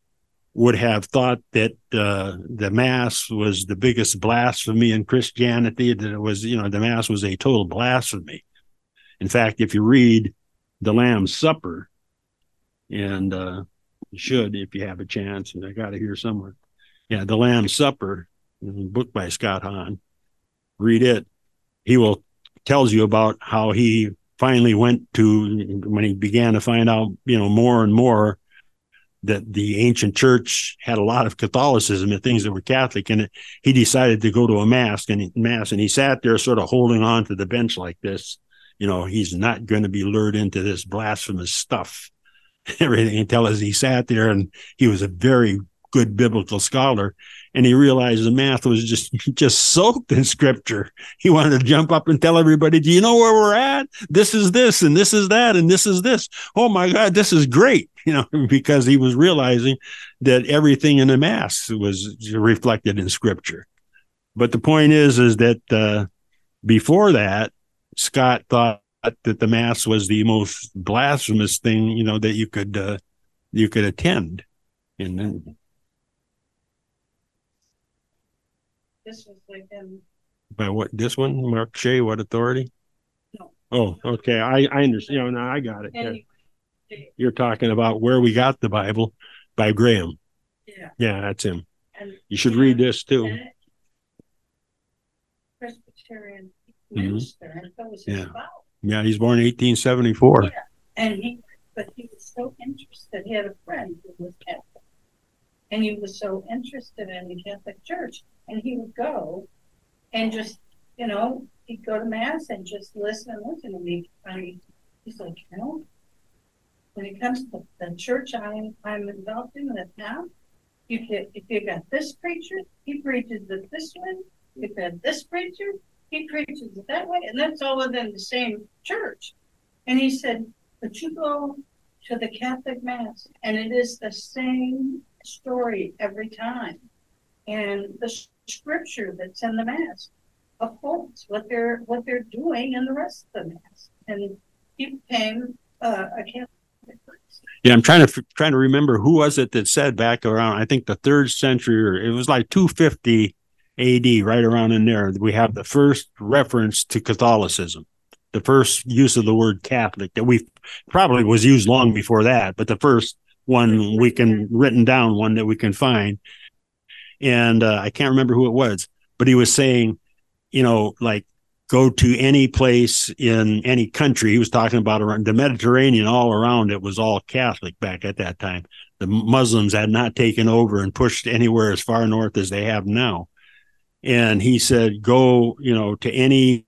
would have thought that uh, the mass was the biggest blasphemy in Christianity. That it was you know the mass was a total blasphemy. In fact, if you read the Lamb's Supper, and uh, you should if you have a chance, and I got it here somewhere. Yeah, the Lamb's Supper, book by Scott Hahn. Read it he will tells you about how he finally went to when he began to find out you know more and more that the ancient church had a lot of Catholicism and things that were Catholic, and he decided to go to a mass and mass, and he sat there sort of holding on to the bench like this. You know, he's not going to be lured into this blasphemous stuff, everything until as he sat there, and he was a very good biblical scholar, and he realized the mass was just just soaked in scripture. He wanted to jump up and tell everybody, "Do you know where we're at? This is this, and this is that, and this is this. Oh my God, this is great!" You know, because he was realizing that everything in the mass was reflected in scripture. But the point is, is that uh, before that, Scott thought that the mass was the most blasphemous thing, you know, that you could uh, you could attend. And then This was like, um, by what this one, Mark Shea, what authority? No. Oh, okay. I I understand. You know, now I got it. Yeah. anyway, You're talking about where we got the Bible by Graham. yeah. Yeah, that's him. and- You should read this too. Presbyterian minister, and that was his Yeah. vow. Yeah, he's born 1874. And he, but he was so interested, he had a friend who was Catholic. And he was so interested in the Catholic Church, and he would go and just, you know, he'd go to mass and just listen and listen, and he, finally, he's like, you know, when it comes to the church I'm, I'm involved in that now, you if you got this preacher, he preaches it this way, If you've got this preacher, he preaches it that way, and that's all within the same church. And he said, but you go to the Catholic Mass and it is the same story every time. And the scripture that's in the Mass upholds what they're, what they're doing in the rest of the Mass. And he became uh, a Catholic. Yeah, I'm trying to trying to remember who was it that said back around I think the third century or it was like 250 AD, right around in there. We have the first reference to Catholicism, the first use of the word Catholic that we probably was used long before that, but the first one we can written down one that we can find. And uh, I can't remember who it was, but he was saying, you know, like go to any place in any country. He was talking about around the Mediterranean, all around it was all Catholic back at that time. The Muslims had not taken over and pushed anywhere as far north as they have now. And he said, go, you know, to any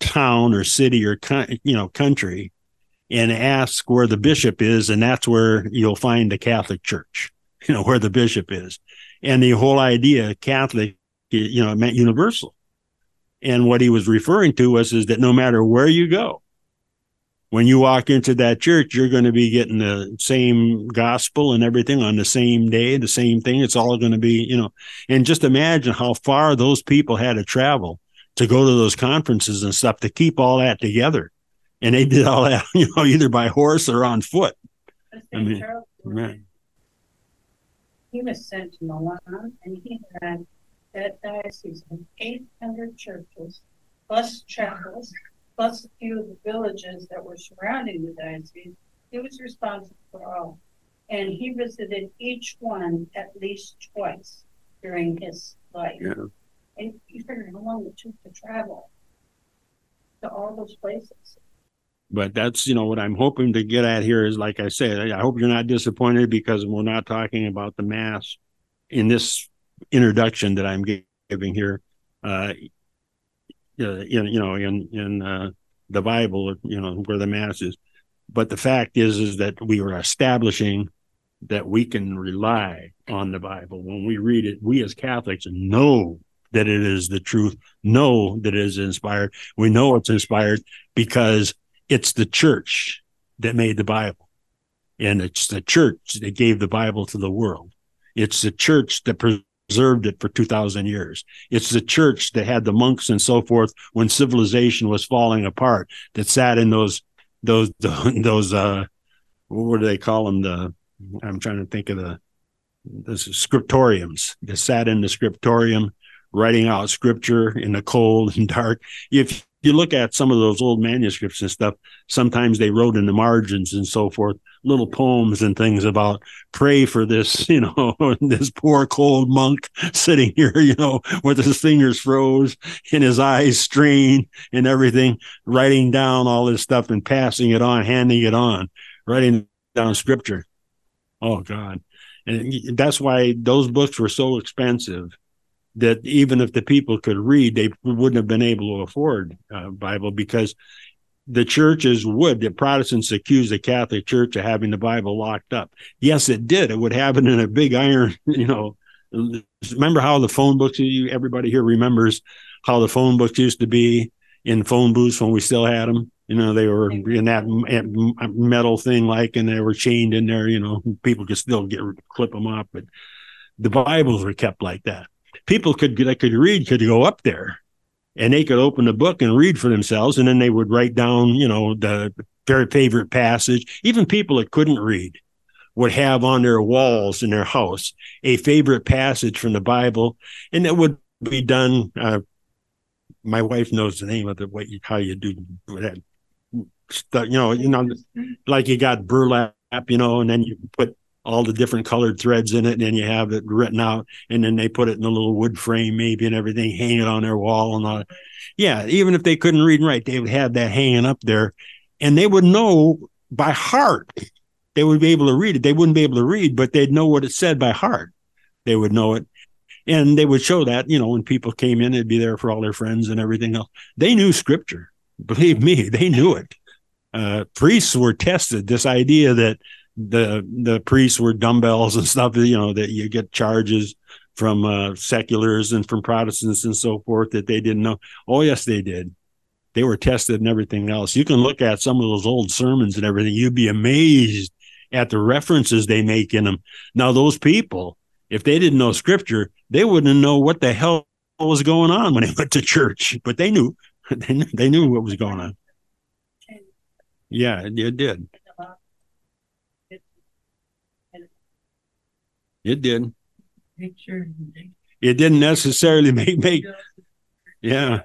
town or city or, you know, country and ask where the bishop is. And that's where you'll find the Catholic church, you know, where the bishop is. And the whole idea, Catholic, you know, meant universal. And what he was referring to was is that no matter where you go, when you walk into that church, you're going to be getting the same gospel and everything on the same day, the same thing. It's all going to be, you know, and just imagine how far those people had to travel to go to those conferences and stuff to keep all that together. And they did all that, you know, either by horse or on foot. I mean, Charles, he was sent to Milan and he had that diocese of eight hundred churches, plus chapels, plus a few of the villages that were surrounding the diocese. He was responsible for all. And he visited each one at least twice during his life. Yeah. And you figure how long it took to travel to all those places. But that's you know what i'm hoping to get at here is like i said i hope you're not disappointed because we're not talking about the mass in this introduction that i'm giving here uh in you know in in uh, the bible you know where the mass is. But the fact is is that we are establishing that we can rely on the bible. When we read it we as catholics know that it is the truth know that it is inspired. We know it's inspired because it's the church that made the Bible. And it's the church that gave the Bible to the world. It's the church that preserved it for 2000 years. It's the church that had the monks and so forth when civilization was falling apart that sat in those, those, those, uh, what do they call them? The, I'm trying to think of the, the scriptoriums that sat in the scriptorium writing out scripture in the cold and dark. If you look at some of those old manuscripts and stuff, sometimes they wrote in the margins and so forth, little poems and things about pray for this, you know, this poor cold monk sitting here, you know, with his fingers froze and his eyes strained and everything, writing down all this stuff and passing it on, handing it on, writing down scripture. Oh God, and that's why those books were so expensive that even if the people could read, they wouldn't have been able to afford uh, Bible because the churches would. The Protestants accused the Catholic Church of having the Bible locked up. Yes, it did. It would happen in a big iron. You know, remember how the phone books? Everybody here remembers how the phone books used to be in phone booths when we still had them. You know, they were in that metal thing, like, and they were chained in there. You know, people could still get clip them off, but the Bibles were kept like that. People could that could read could go up there, and they could open the book and read for themselves, and then they would write down, you know, the very favorite passage. Even people that couldn't read would have on their walls in their house a favorite passage from the Bible, and it would be done. Uh, my wife knows the name of the way you how you do that stuff, you know, you know, like you got burlap, you know, and then you put all the different colored threads in it, and then you have it written out, and then they put it in a little wood frame, maybe, and everything, hang it on their wall and all. Yeah, even if they couldn't read and write, they would have that hanging up there, and they would know by heart. They would be able to read it. They wouldn't be able to read, but they'd know what it said by heart. They would know it. And they would show that, you know, when people came in, it'd be there for all their friends and everything else. They knew scripture. Believe me, they knew it uh, priests were tested. This idea that the the priests were dumbbells and stuff, you know, that you get charges from uh, seculars and from Protestants and so forth that they didn't know. Oh, yes, they did. They were tested and everything else. You can look at some of those old sermons and everything. You'd be amazed at the references they make in them. Now, those people, if they didn't know scripture, they wouldn't know what the hell was going on when they went to church, but they knew. They knew, they knew what was going on. Yeah, it, it did. It did. Picture. It didn't necessarily make make. Yeah,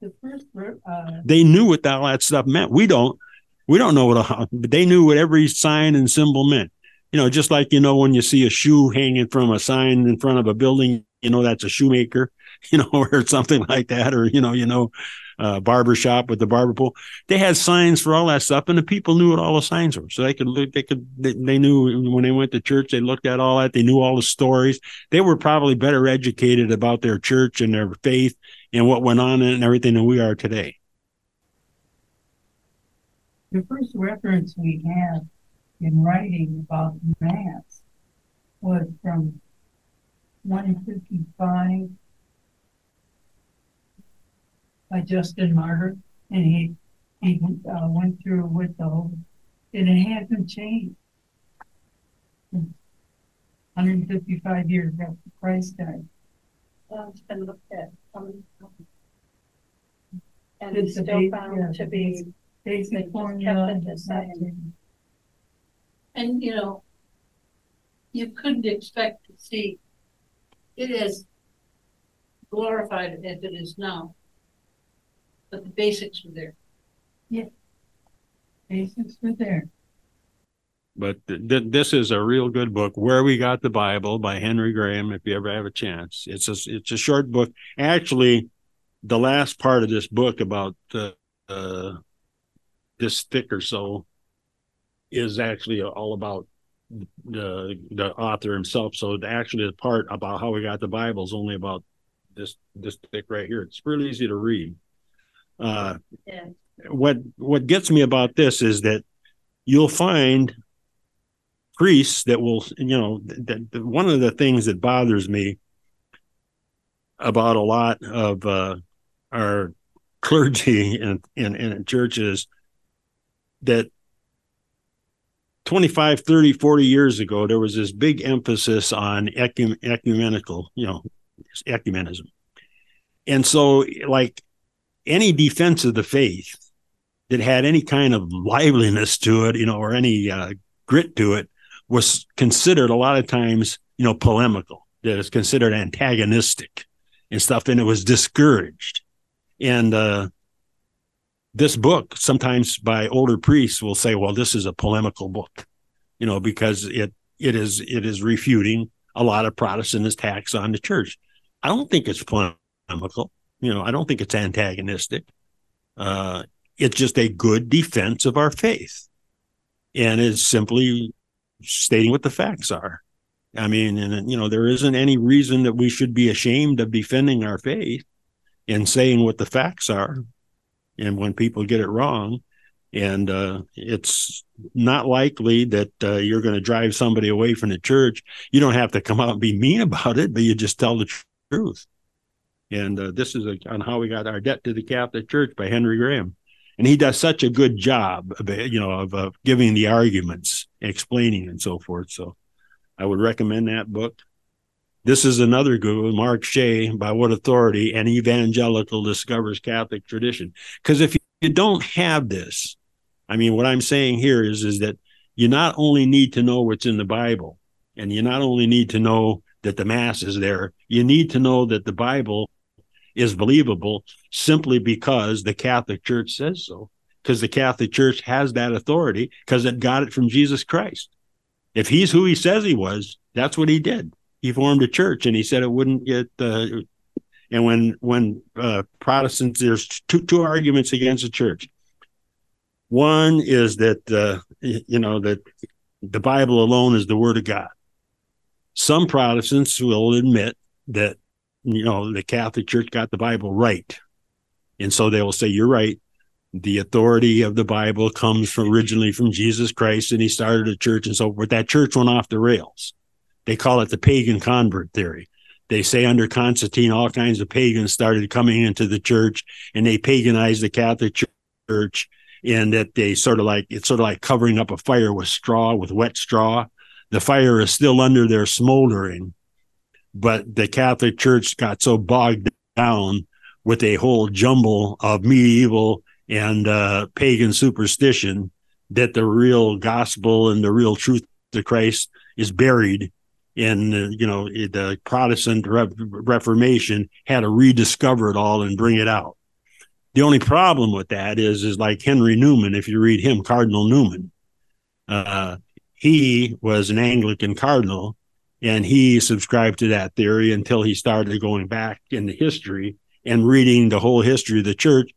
The first, uh, they knew what all that stuff meant. We don't. We don't know what a, but they knew what every sign and symbol meant. You know, just like you know when you see a shoe hanging from a sign in front of a building, you know that's a shoemaker. You know, or something like that, or you know, you know, uh, barber shop with the barber pole. They had signs for all that stuff, and the people knew what all the signs were. So they could look, they could, they, they knew when they went to church, they looked at all that. They knew all the stories. They were probably better educated about their church and their faith and what went on and everything than we are today. the first reference we have in writing about mass was from one fifty-five by Justin Martyr, and he, he, uh, went through with the whole, and it hasn't changed. Hundred and fifty-five years after Christ died. Uh, it's been looked at. um, And It's it's a still big- found yeah, to be, They Basic formula. kept it the same. And, you know, you couldn't expect to see it as glorified as it is now. But the basics were there. Yeah. Basics were there. But th- th- this is a real good book, Where We Got the Bible by Henry Graham. If you ever have a chance, it's a it's a short book. Actually, the last part of this book about uh, uh, this thick or so is actually all about the the author himself. So actually, the part about how we got the Bible is only about this this thick right here. It's really easy to read. Uh, yeah, what what gets me about this is that you'll find priests that will you know that, that one of the things that bothers me about a lot of uh, our clergy in, in in churches that 25 30 40 years ago there was this big emphasis on ecum- ecumenical you know ecumenism and so like any defense of the faith that had any kind of liveliness to it, you know, or any uh, grit to it, was considered a lot of times, you know, polemical. That is considered antagonistic and stuff, and it was discouraged. And uh, this book, sometimes by older priests, will say, "Well, this is a polemical book," you know, because it it is it is refuting a lot of Protestant attacks on the church. I don't think it's polemical. You know, I don't think it's antagonistic. Uh, it's just a good defense of our faith. And it's simply stating what the facts are. I mean, and you know, there isn't any reason that we should be ashamed of defending our faith and saying what the facts are. And when people get it wrong, and uh, it's not likely that uh, you're going to drive somebody away from the church. You don't have to come out and be mean about it, but you just tell the truth. And uh, this is a, on how we got our debt to the Catholic Church by Henry Graham, and he does such a good job, of, you know, of giving the arguments, explaining, and so forth. So, I would recommend that book. This is another good one, Mark Shea, By What Authority an Evangelical Discovers Catholic Tradition. Because if you don't have this, I mean, what I'm saying here is, is that you not only need to know what's in the Bible, and you not only need to know that the Mass is there, you need to know that the Bible is believable simply because the Catholic Church says so, because the Catholic Church has that authority, because it got it from Jesus Christ. If he's who he says he was, that's what he did. He formed a church and he said it wouldn't get uh, and when when uh, protestants there's two two arguments against the church. One is that uh, you know that the bible alone is the word of god. Some protestants will admit that you know the catholic church got the bible right. And so they will say you're right. The authority of the bible comes from originally from jesus christ and he started a church and so forth. That church went off the rails. They call it the pagan convert theory. They say under Constantine, all kinds of pagans started coming into the church and they paganized the Catholic Church and that they sort of like it's sort of like covering up a fire with straw, with wet straw. The fire is still under there smoldering, but the Catholic Church got so bogged down with a whole jumble of medieval and uh, pagan superstition that the real gospel and the real truth of Christ is buried in uh, you know the Protestant Re- Reformation had to rediscover it all and bring it out. The only problem with that is is like Henry Newman. If you read him, Cardinal Newman, uh, he was an Anglican cardinal, and he subscribed to that theory until he started going back in the history and reading the whole history of the church,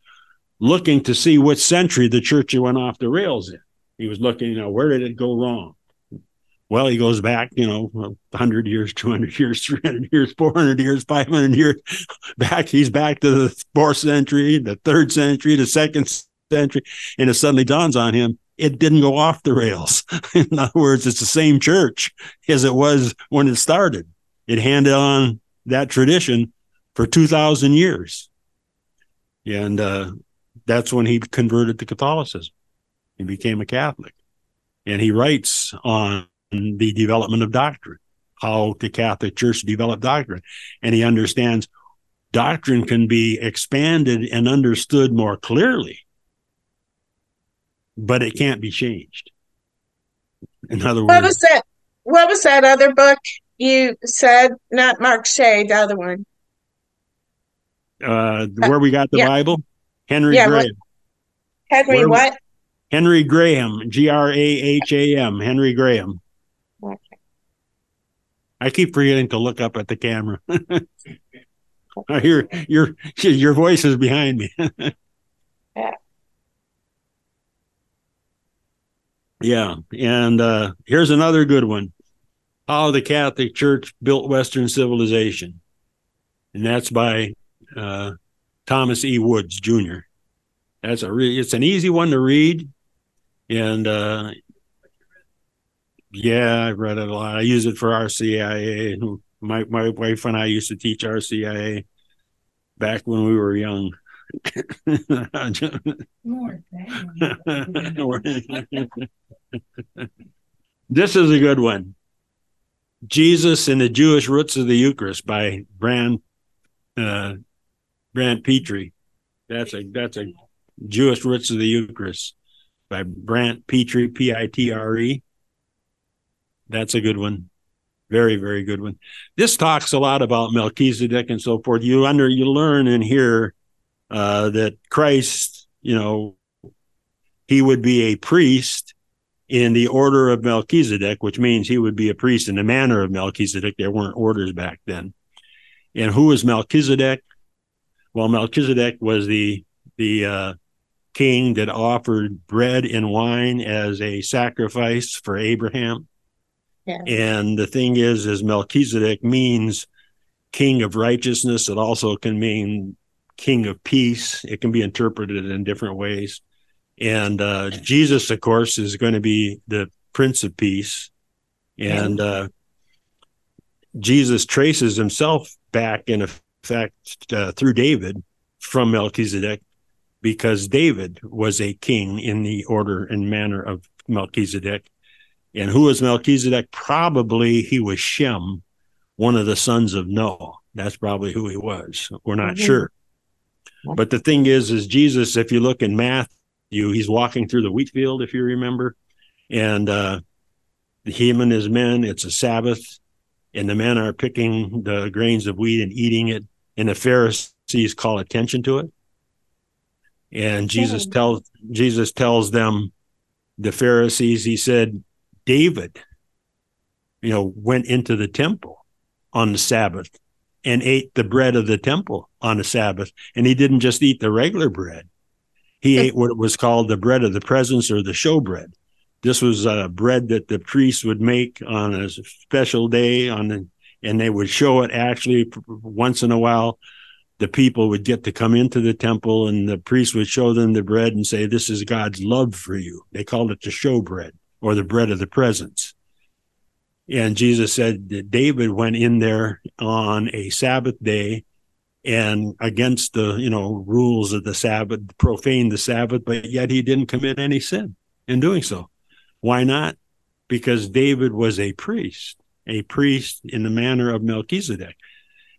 looking to see what century the church went off the rails in. He was looking, you know, where did it go wrong? Well, he goes back, you know, 100 years, 200 years, 300 years, 400 years, 500 years back. He's back to the fourth century, the third century, the second century. And it suddenly dawns on him it didn't go off the rails. In other words, it's the same church as it was when it started. It handed on that tradition for 2,000 years. And uh, that's when he converted to Catholicism. He became a Catholic. And he writes on the development of doctrine, how the Catholic Church developed doctrine. And he understands doctrine can be expanded and understood more clearly, but it can't be changed. In other words, What was that? What was that other book you said? Not Mark Shea, the other one. uh, where we got the Yeah. Bible, Henry Yeah, what- Graham. Henry, Where- what? Henry Graham, G R A H A M, Henry Graham. Okay. I keep forgetting to look up at the camera. I hear your your voice is behind me. Yeah. Yeah, and uh, here's another good one: How the Catholic Church Built Western Civilization, and that's by uh, Thomas E. Woods Jr. That's a re- it's an easy one to read, and uh, yeah, I've read it a lot. I use it for RCIA. My my wife and I used to teach RCIA back when we were young. Thank this is a good one. Jesus and the Jewish Roots of the Eucharist by Brand uh, Brant Pitre. That's a that's a Jewish Roots of the Eucharist by Brant Pitre, P I T R E. That's a good one. Very, very good one. This talks a lot about Melchizedek and so forth. You under you learn and hear uh, that Christ, you know, he would be a priest in the order of Melchizedek, which means he would be a priest in the manner of Melchizedek. There weren't orders back then. And who was Melchizedek? Well, Melchizedek was the the uh, king that offered bread and wine as a sacrifice for Abraham. Yeah. And the thing is, is Melchizedek means king of righteousness. It also can mean king of peace. It can be interpreted in different ways. And uh, Jesus, of course, is going to be the Prince of Peace. And uh, Jesus traces himself back, in effect, uh, through David from Melchizedek, because David was a king in the order and manner of Melchizedek. And who was Melchizedek? Probably he was Shem, one of the sons of Noah. That's probably who he was. We're not Mhm. sure. But the thing is, is Jesus, if you look in Matthew, he's walking through the wheat field, if you remember, and uh, him and his men, it's a Sabbath, and the men are picking the grains of wheat and eating it, and the Pharisees call attention to it. And Jesus Okay. tells Jesus tells them, the Pharisees, he said, David, you know, went into the temple on the Sabbath and ate the bread of the temple on the Sabbath. And he didn't just eat the regular bread. He ate what was called the bread of the presence or the showbread. This was a bread that the priests would make on a special day on the, and they would show it actually once in a while. The people would get to come into the temple and the priest would show them the bread and say, This is God's love for you. They called it the showbread or the bread of the presence. And Jesus said that David went in there on a Sabbath day and against the, you know, rules of the Sabbath, profaned the Sabbath, but yet he didn't commit any sin in doing so. Why not? Because David was a priest, a priest in the manner of Melchizedek.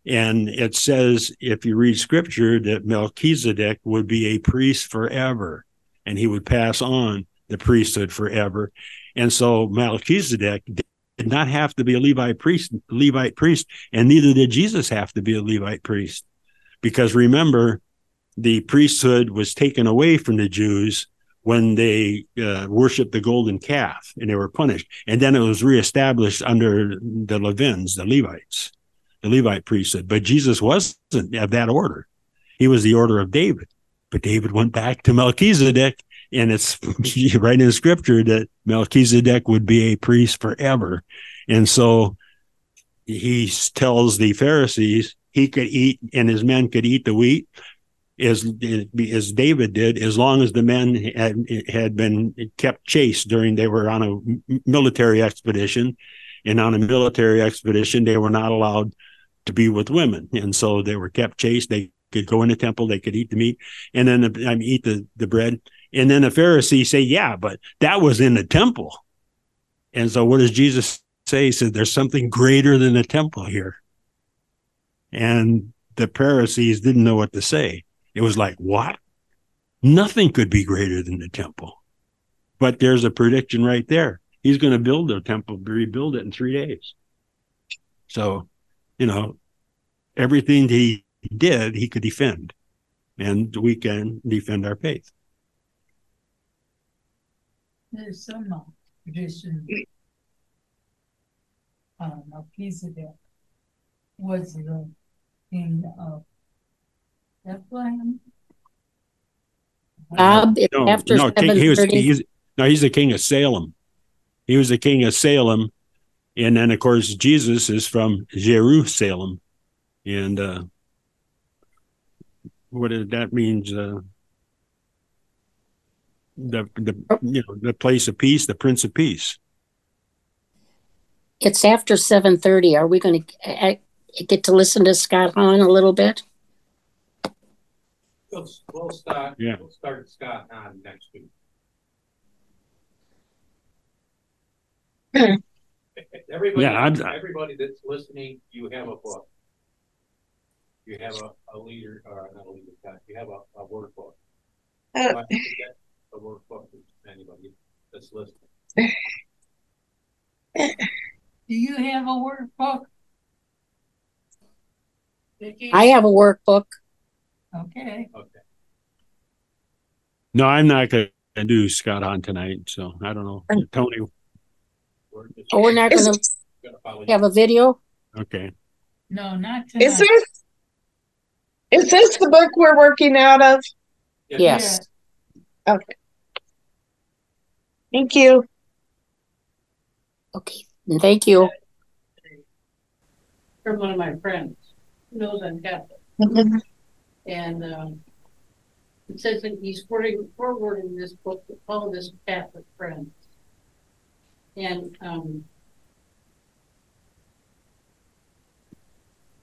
And it says, if you read scripture, that Melchizedek would be a priest forever and he would pass on the priesthood forever. And so Melchizedek did not have to be a Levite priest, Levite priest, and neither did Jesus have to be a Levite priest. Because remember, the priesthood was taken away from the Jews when they uh, worshiped the golden calf and they were punished. And then it was reestablished under the Levins, the Levites, the Levite priesthood. But Jesus wasn't of that order. He was the order of David. But David went back to Melchizedek, and it's right in scripture that Melchizedek would be a priest forever. And so he tells the Pharisees he could eat and his men could eat the wheat as as David did, as long as the men had had been kept chaste during they were on a military expedition, and on a military expedition they were not allowed to be with women, and so they were kept chaste. They could go in the temple, they could eat the meat, and then the, I mean, eat the the bread, and then the Pharisees say, "Yeah, but that was in the temple," and so what does Jesus say? He said, "There's something greater than the temple here," and the Pharisees didn't know what to say. It was like, what? Nothing could be greater than the temple. But there's a prediction right there. He's going to build the temple, rebuild it in three days. So, you know, everything he did, he could defend. And we can defend our faith. There's some uh, tradition. Uh, Melchizedek was the king of Bethlehem. Bob, it's No, after no, king, he was, he's, no, he's the king of Salem. He was the king of Salem. And then, of course, Jesus is from Jerusalem. And uh, what is, that means, uh, the, the, you know, the place of peace, the prince of peace. It's after seven thirty. Are we going to get to listen to Scott Hahn a little bit? We'll, we'll start, Yeah. we'll start Scott on next week. Everybody, Yeah, I'm- everybody that's listening, you have a book. You have a, a leader, or not a leader, guide, you have a, a workbook. Uh, Why don't you get A workbook to anybody that's listening. Do you have a workbook? Vicky? I have a workbook. Okay, Okay. No, I'm not going to do Scott on tonight. So I don't know. Mm. Tony. We're Oh, we're not going to gonna follow you. have a video? Okay. no, not tonight. is this is this the book we're working out of? Yes. Thank you. Okay. Thank you. From one of my friends, who knows I'm Catholic. And, um, it says that he's forwarding, forwarding this book to all of his Catholic friends. And, um,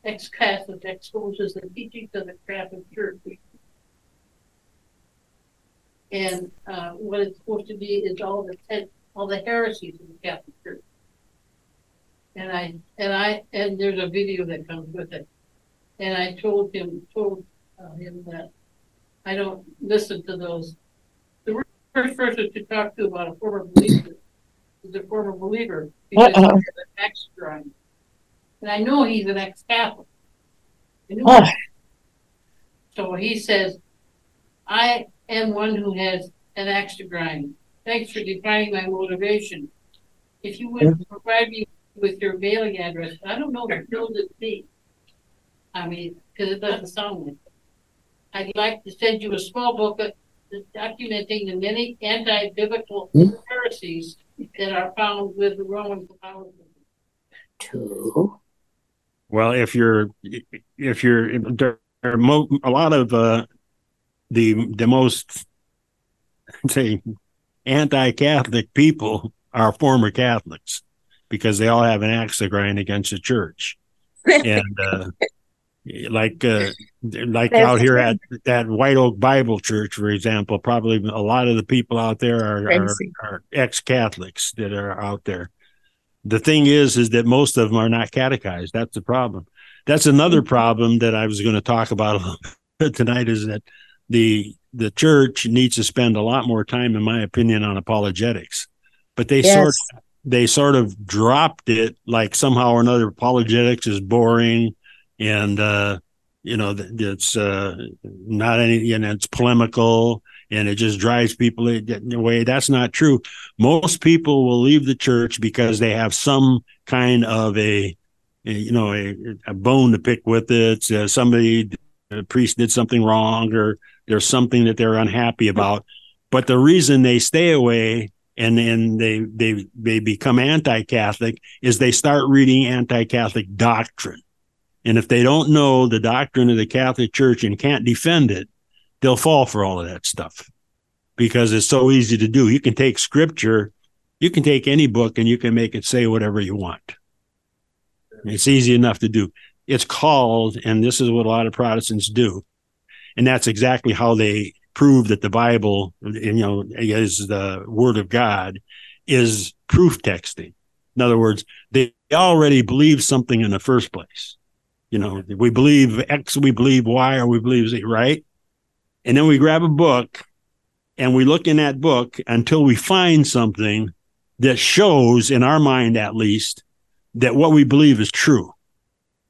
ex-Catholic exposes the teachings of the Catholic Church. And, uh, what it's supposed to be is all the, ten- all the heresies of the Catholic Church. And I, and I, and there's a video that comes with it. And I told him, told uh, him that I don't listen to those. The first person to talk to about a former believer is a former believer. because he Uh-oh. has an ex drawing. And I know he's an ex-Catholic. Oh. So he says, I am one who has an axe to grind. Thanks for defining my motivation. If you would provide me with your mailing address, I don't know if Bill did me. I mean, because it doesn't sound like it. I'd like to send you a small booklet documenting the many anti-biblical heresies that are found with the Roman Catholicism. Two. Well, if you're, if you're, there are mo- a lot of, uh, the, the most, say, anti-Catholic people are former Catholics because they all have an axe to grind against the church. And, uh, like, uh, like That's out here at that White Oak Bible Church, for example, probably a lot of the people out there are, are, are ex-Catholics that are out there. The thing is, is that most of them are not catechized. That's the problem. That's another problem that I was going to talk about a little bit tonight is that the the church needs to spend a lot more time, in my opinion, on apologetics. But they sort Yes. they sort of dropped it like somehow or another apologetics is boring and uh you know it's uh not any know it's polemical and it just drives people away that's not true most people will leave the church because they have some kind of a, a, you know a, a bone to pick with it uh, somebody a priest did something wrong or there's something that they're unhappy about. But the reason they stay away and then they they they become anti-catholic is they start reading anti-catholic doctrine. And if they don't know the doctrine of the catholic church and can't defend it they'll fall for all of that stuff. Because it's so easy to do. You can take scripture you can take any book and you can make it say whatever you want. It's easy enough to do. It's called and this is what a lot of protestants do and that's exactly how they prove that the bible you know is the word of god is proof texting. In other words they already believe something in the first place. You know we believe x we believe y or we believe z right? And then we grab a book and we look in that book until we find something that shows in our mind at least that what we believe is true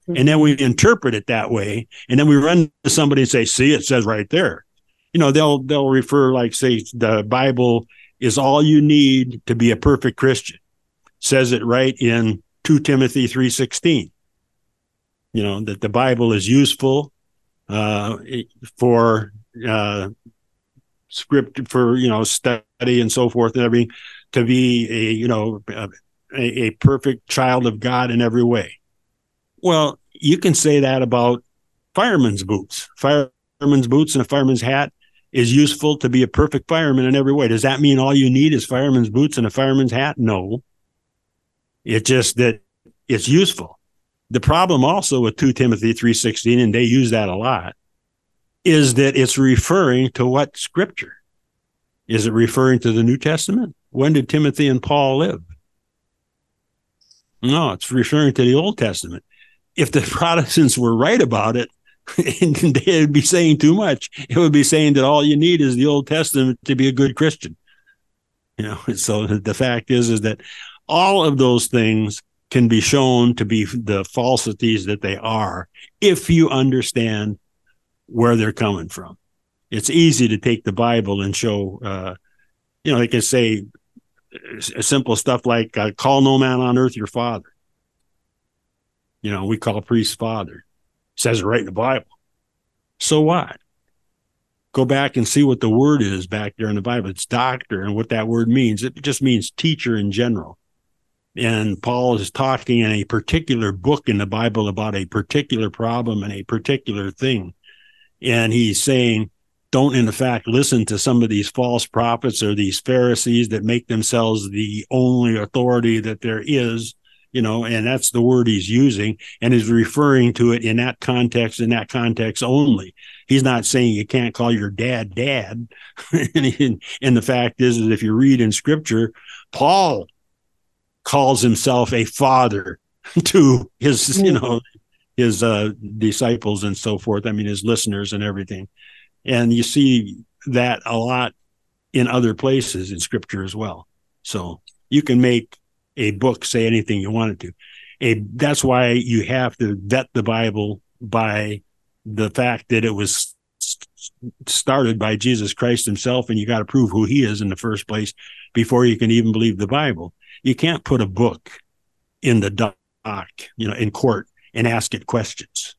and then we interpret it that way. And then we run to somebody and say see it says right there. You know they'll they'll refer like say the bible is all you need to be a perfect christian. Says it right in 2 timothy 3.16 you know that the bible is useful uh, for uh, script for you know study and so forth and everything to be a you know a, a perfect child of god in every way well you can say that about fireman's boots fireman's boots and a fireman's hat is useful to be a perfect fireman in every way does that mean all you need is fireman's boots and a fireman's hat no it's just that it's useful the problem also with 2 timothy 3.16 and they use that a lot is that it's referring to what scripture? Is it referring to the New Testament? When did Timothy and Paul live? No, it's referring to the Old Testament. If the Protestants were right about it, they'd be saying too much. It would be saying that all you need is the Old Testament to be a good Christian. You know, so the fact is, is that all of those things can be shown to be the falsities that they are if you understand where they're coming from. It's easy to take the Bible and show, uh, you know, they can say uh, simple stuff like, uh, call no man on earth your father. You know, we call priests father. It says it right in the Bible. So what? Go back and see what the word is back there in the Bible. It's doctor and what that word means. It just means teacher in general. and Paul is talking in a particular book in the Bible about a particular problem and a particular thing. And he's saying, don't in fact listen to some of these false prophets or these Pharisees that make themselves the only authority that there is, you know, and that's the word he's using and is referring to it in that context, in that context only. He's not saying you can't call your dad dad. and, and the fact is, is if you read in scripture, Paul calls himself a father to his, you know, his uh, disciples and so forth. I mean, his listeners and everything. And you see that a lot in other places in scripture as well. So you can make a book say anything you want it to. A, that's why you have to vet the Bible by the fact that it was started by Jesus Christ himself, and you got to prove who he is in the first place before you can even believe the Bible. You can't put a book in the dock, you know, in court and ask it questions.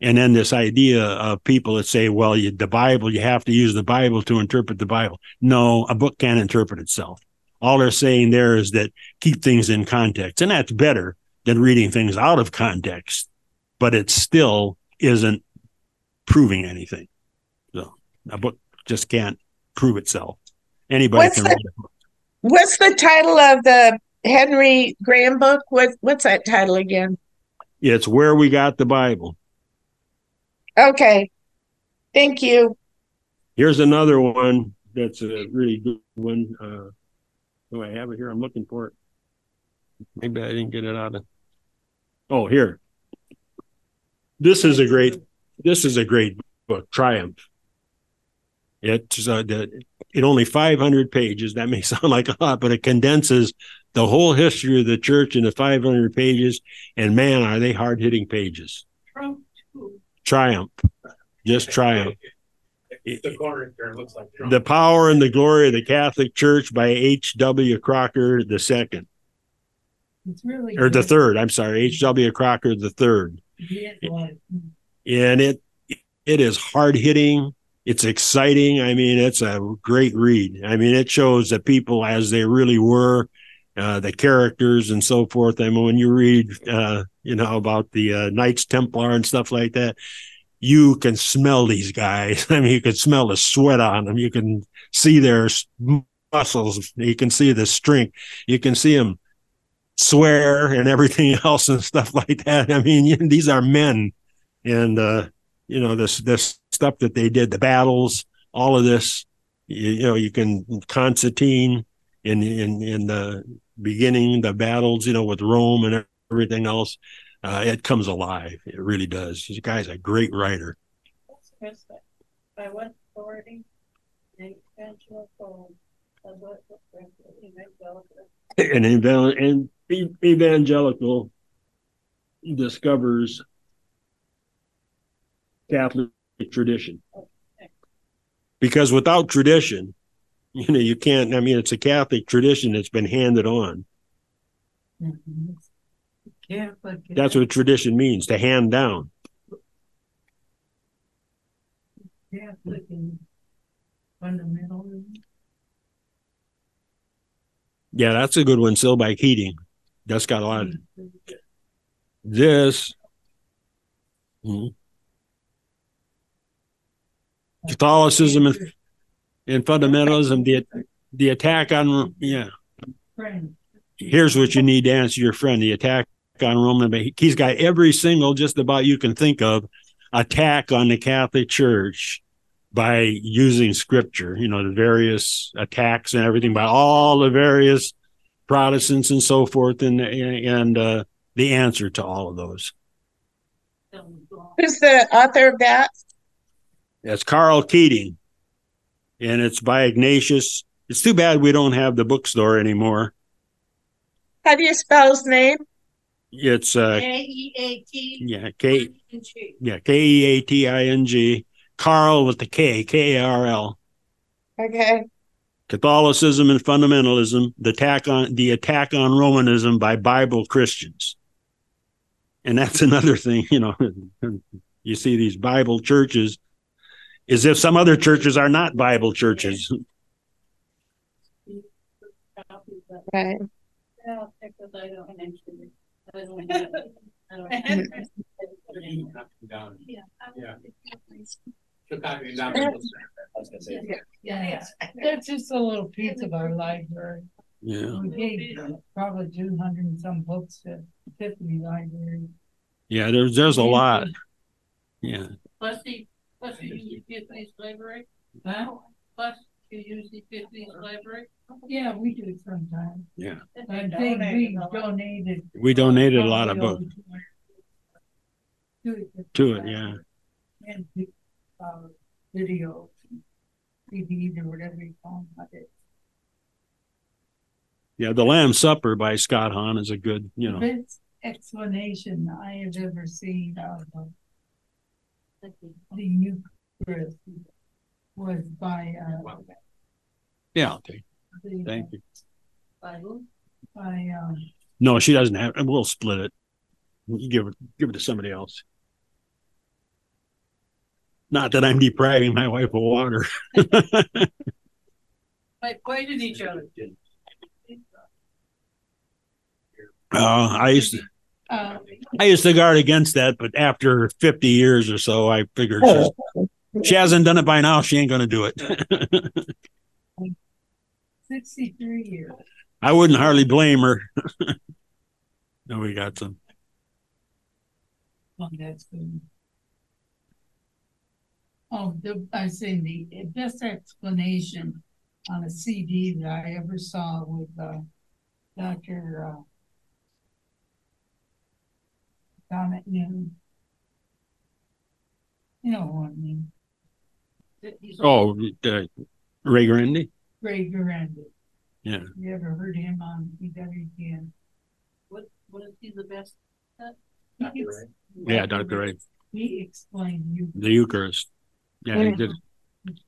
And then this idea of people that say, well, you, the Bible, you have to use the Bible to interpret the Bible. No, a book can't interpret itself. All they're saying there is that keep things in context. And that's better than reading things out of context, but it still isn't proving anything. So a book just can't prove itself. Anybody What's can the- write a book. What's the title of the Henry Graham book? What what's that title again? It's where we got the Bible. Okay. Thank you. Here's another one that's a really good one. Uh, do I have it here? I'm looking for it. Maybe I didn't get it out of. Oh, here. This is a great. This is a great book, Triumph. It's uh, the, it only 500 pages. That may sound like a lot, but it condenses the whole history of the church into 500 pages. And man, are they hard hitting pages. Trump too. Triumph, just triumph. The corner there looks like. Trump. The Power and the Glory of the Catholic Church by H.W. Crocker the second, It's really. or the third. I'm sorry, H.W. Crocker the third. He has a lot of- And it it is hard hitting. It's exciting. I mean, it's a great read. I mean, it shows the people as they really were, uh, the characters and so forth. I mean, when you read, uh, you know, about the uh, Knights Templar and stuff like that, you can smell these guys. I mean, you can smell the sweat on them. You can see their muscles. You can see the strength. You can see them swear and everything else and stuff like that. I mean, these are men, and uh, you know this this stuff that they did, the battles, all of this. You, you know, you can Constantine in in in the beginning, the battles, you know, with Rome and everything else. Uh, it comes alive. It really does. This guy's a great writer. What's the rest of it? By what authority? Evangelical. what- what- what- evangelical. an evan- and evangelical discovers Catholic tradition. Because without tradition, you know, you can't, I mean, it's a Catholic tradition that's been handed on. That's what tradition means to hand down. Catholic and fundamental. Yeah, that's a good one. Still by Keating. That's got a lot. Of, this Mhm. Catholicism and, and fundamentalism, the the attack on yeah. Here's what you need to answer your friend the attack on roman but he- he's got every single just about you can think of attack on the catholic church by using scripture you know the various attacks and everything by all the various protestants and so forth and and uh the answer to all of those. Who's the author of that? that's karl keating and it's by ignatius it's too bad we don't have the bookstore anymore How do you spell his name? It's uh K E A T. yeah k. Yeah, K E A T I N G. Karl with the K, K A R L. Okay. Catholicism and fundamentalism, the attack on the attack on Romanism by Bible Christians. And that's another thing, you know. You see these Bible churches as if some other churches are not Bible churches. Right. Yeah, I'll check with, I don't mention it. I don't have it. I don't have it. Knock them down. Yeah. Yeah. She'll knock you down. I was gonna say. Yeah, that's just a little piece of our library. Yeah. We gave probably two hundred and some books to Tiffany Library. Yeah, there's there's a lot. Yeah. Plus the, plus the Tiffany's library, Huh? plus you use the Tiffany's library. Yeah, we do sometimes. Yeah. I think we donated. We donated a lot of books over 200 to it, yeah. And, uh, videos, CDs or whatever you call them. but it- Yeah, The Lamb Supper by Scott Hahn is a good, you know. best explanation I have ever seen of uh, the Eucharist was by, uh, Yeah, okay. the, Thank you. Bible. by, um, No, she doesn't have we'll split it. You give it give it to somebody else. Not that I'm depriving my wife of water. By pointing each other. Uh, I used to, uh, I used to guard against that, but after 50 years or so, I figured she's, she hasn't done it by now. She ain't going to do it. sixty-three years. I wouldn't hardly blame her. no, we got some. Oh, that's good. Oh, the, I say the best explanation on a CD that I ever saw with, uh, Dr. uh, Noon. You know what I mean, Oh, uh, Ray Grandy. Ray Guarendi. Yeah. You ever heard him on EWTN? What, what is he the best? He Dr. ex- Ray. Yeah, Dr. Ray. He explained you. The Eucharist. Yeah, he did. It's.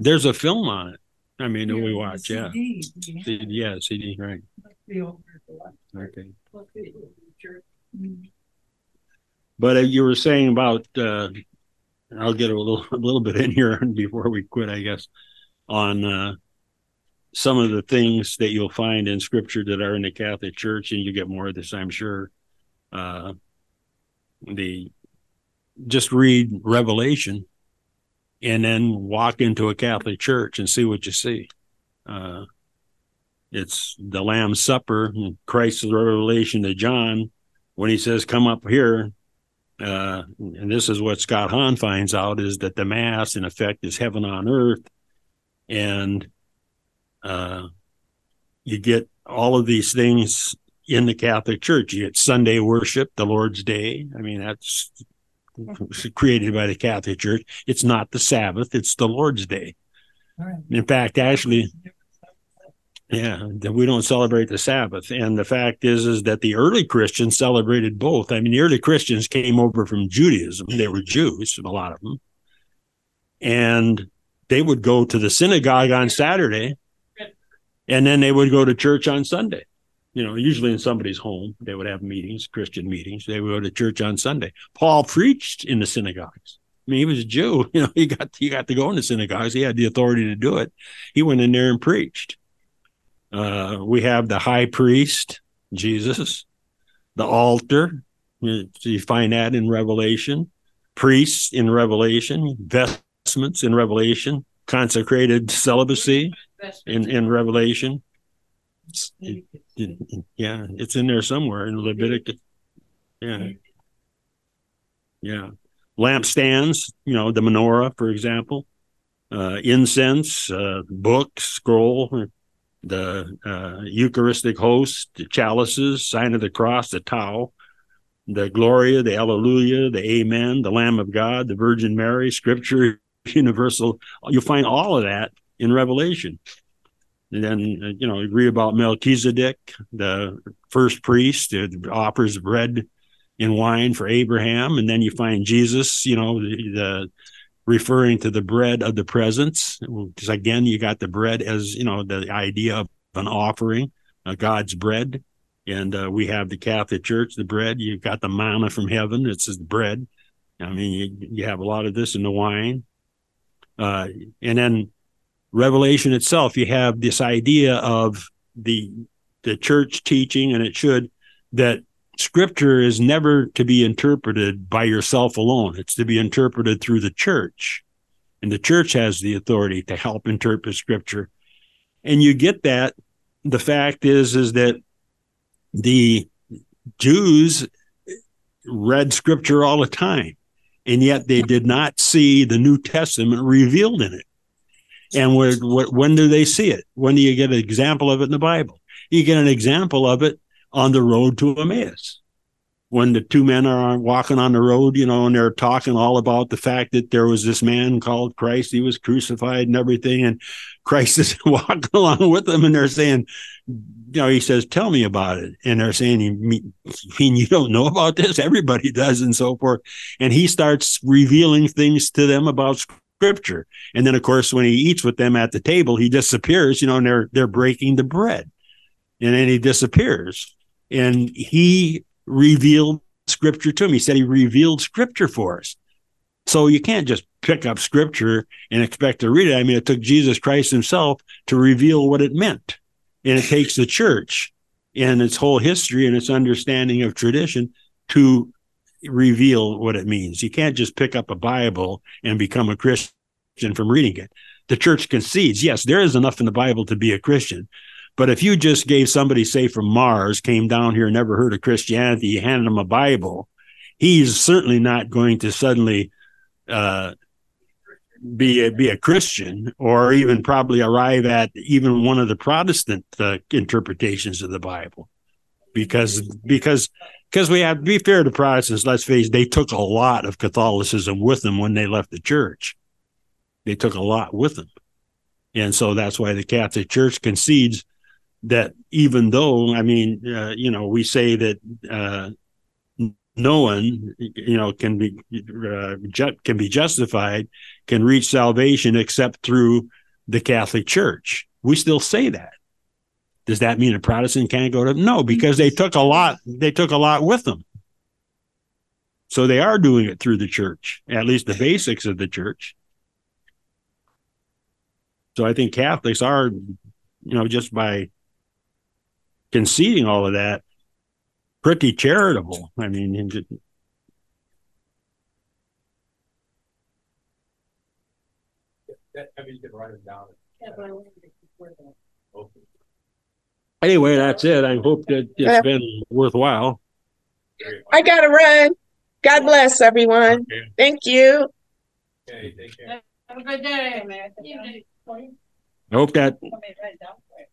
There's a film on it. I mean, that we Yeah, watch. Yeah. CD, yeah. CD, yeah, CD, right. Must be over the last- Okay. Okay. But uh, you were saying about, uh, I'll get a little, a little bit in here before we quit, I guess, on, uh, some of the things that you'll find in scripture that are in the Catholic Church, and you get more of this, I'm sure. Uh, the, just read Revelation and then walk into a Catholic church and see what you see. Uh, it's the Lamb's Supper, Christ's revelation to John when he says, Come up here. Uh, and this is what Scott Hahn finds out is that the Mass, in effect, is heaven on earth. And uh, you get all of these things in the Catholic Church. You get Sunday worship, the Lord's Day. I mean, that's created by the Catholic Church. It's not the Sabbath, it's the Lord's Day. Right. In fact, actually, yeah, that we don't celebrate the Sabbath. And the fact is, is that the early Christians celebrated both. I mean, the early Christians came over from Judaism. They were Jews, a lot of them. And they would go to the synagogue on Saturday and then they would go to church on Sunday. You know, usually in somebody's home, they would have meetings, Christian meetings. They would go to church on Sunday. Paul preached in the synagogues. I mean, he was a Jew. You know, he got he got to go in the synagogues. He had the authority to do it. He went in there and preached. Uh, we have the high priest, Jesus, the altar. You you find that in Revelation. Priests in Revelation, vestments in Revelation, consecrated celibacy in in Revelation. It- it- yeah, it's in there somewhere in Leviticus. Yeah, yeah. Lampstands, you know, the menorah, for example, uh, incense, uh, book, scroll, the uh, Eucharistic host, the chalices, sign of the cross, the tau, the Gloria, the Alleluia, the Amen, the Lamb of God, the Virgin Mary, Scripture, Universal. You'll find all of that in Revelation. And then, uh, you know, you read about Melchizedek, the first priest that offers bread and wine for Abraham. And then you find Jesus, you know, the, the referring to the bread of the presence. Because again, you got the bread as, you know, the idea of an offering, uh, God's bread. And uh, we have the Catholic Church, the bread. You've got the manna from heaven. It's the bread. I mean, you, you have a lot of this in the wine. Uh, and then Revelation itself, you have this idea of the the church teaching, and it should, that scripture is never to be interpreted by yourself alone. It's to be interpreted through the church. And the church has the authority to help interpret scripture. And you get that. The fact is, is that the Jews read scripture all the time, and yet they did not see the New Testament revealed in it. And where, when do they see it? When do you get an example of it in the Bible? You get an example of it on the road to Emmaus. When the two men are walking on the road, you know, and they're talking all about the fact that there was this man called Christ, he was crucified and everything, and Christ is walking along with them, and they're saying, you know, he says, "Tell me about it," and they're saying, "You mean, you don't know about this? Everybody does," and so forth. And he starts revealing things to them about Scripture. And then, of course, when he eats with them at the table, he disappears. You know, and they're they're breaking the bread, and then he disappears. And he revealed Scripture to him. He said he revealed Scripture for us. So you can't just pick up Scripture and expect to read it. I mean, it took Jesus Christ Himself to reveal what it meant and it takes the church and its whole history and its understanding of tradition to reveal what it means. You can't just pick up a Bible and become a Christian from reading it. The church concedes, yes, there is enough in the Bible to be a Christian. But if you just gave somebody, say from Mars, came down here, never heard of Christianity, you handed him a Bible, he's certainly not going to suddenly uh, be a, be a Christian or even probably arrive at even one of the Protestant uh, interpretations of the Bible, because because because we have to be fair to Protestants. Let's face it, they took a lot of Catholicism with them when they left the church. They took a lot with them, and so that's why the Catholic Church concedes that even though I mean, uh, you know, we say that. Uh, no one you know can be uh, ju- can be justified can reach salvation except through the catholic church. We still say that. Does that mean a protestant can't go to no because they took a lot they took a lot with them. So they are doing it through the church at least the basics of the church. So i think catholics are you know just by conceding all of that pretty charitable. I mean, and just- That, I mean, you can write it down. Yeah, but I wanted to report that. Okay. anyway, that's it. I hope that Yeah. it's been worthwhile. I gotta run. God bless everyone. Okay. Thank you. Okay, take care. Have a good day. You I hope that Let me write it down for you.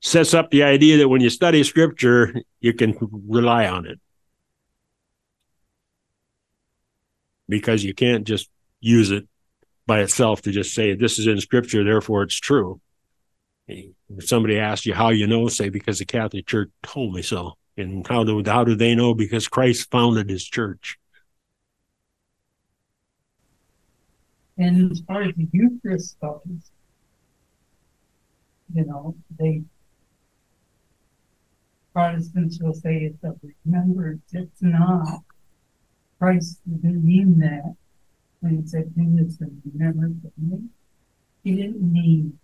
Sets up the idea that when you study scripture, you can rely on it. Because you can't just use it by itself to just say, this is in scripture, therefore it's true. If somebody asks you how you know, say, because the Catholic Church told me so. And how do, how do they know? Because Christ founded his church. And as far as the Eucharist goes, you know, they Protestants will say it's a remembrance. It's not. Christ didn't mean that when he said, do this remembrance of me. He didn't mean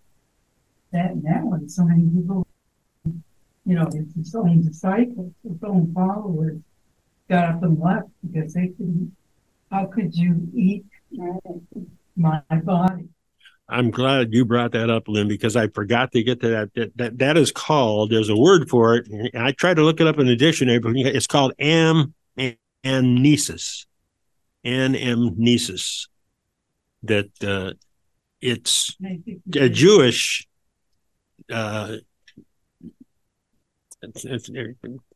that now. And so many people, you know, it's his own disciples, his own followers got up and left because they couldn't. How could you eat my body? I'm glad you brought that up, Lynn, because I forgot to get to that. That that, that is called. There's a word for it. I tried to look it up in the dictionary, but it's called am amnesis. Anamnesis. That uh, it's a Jewish uh,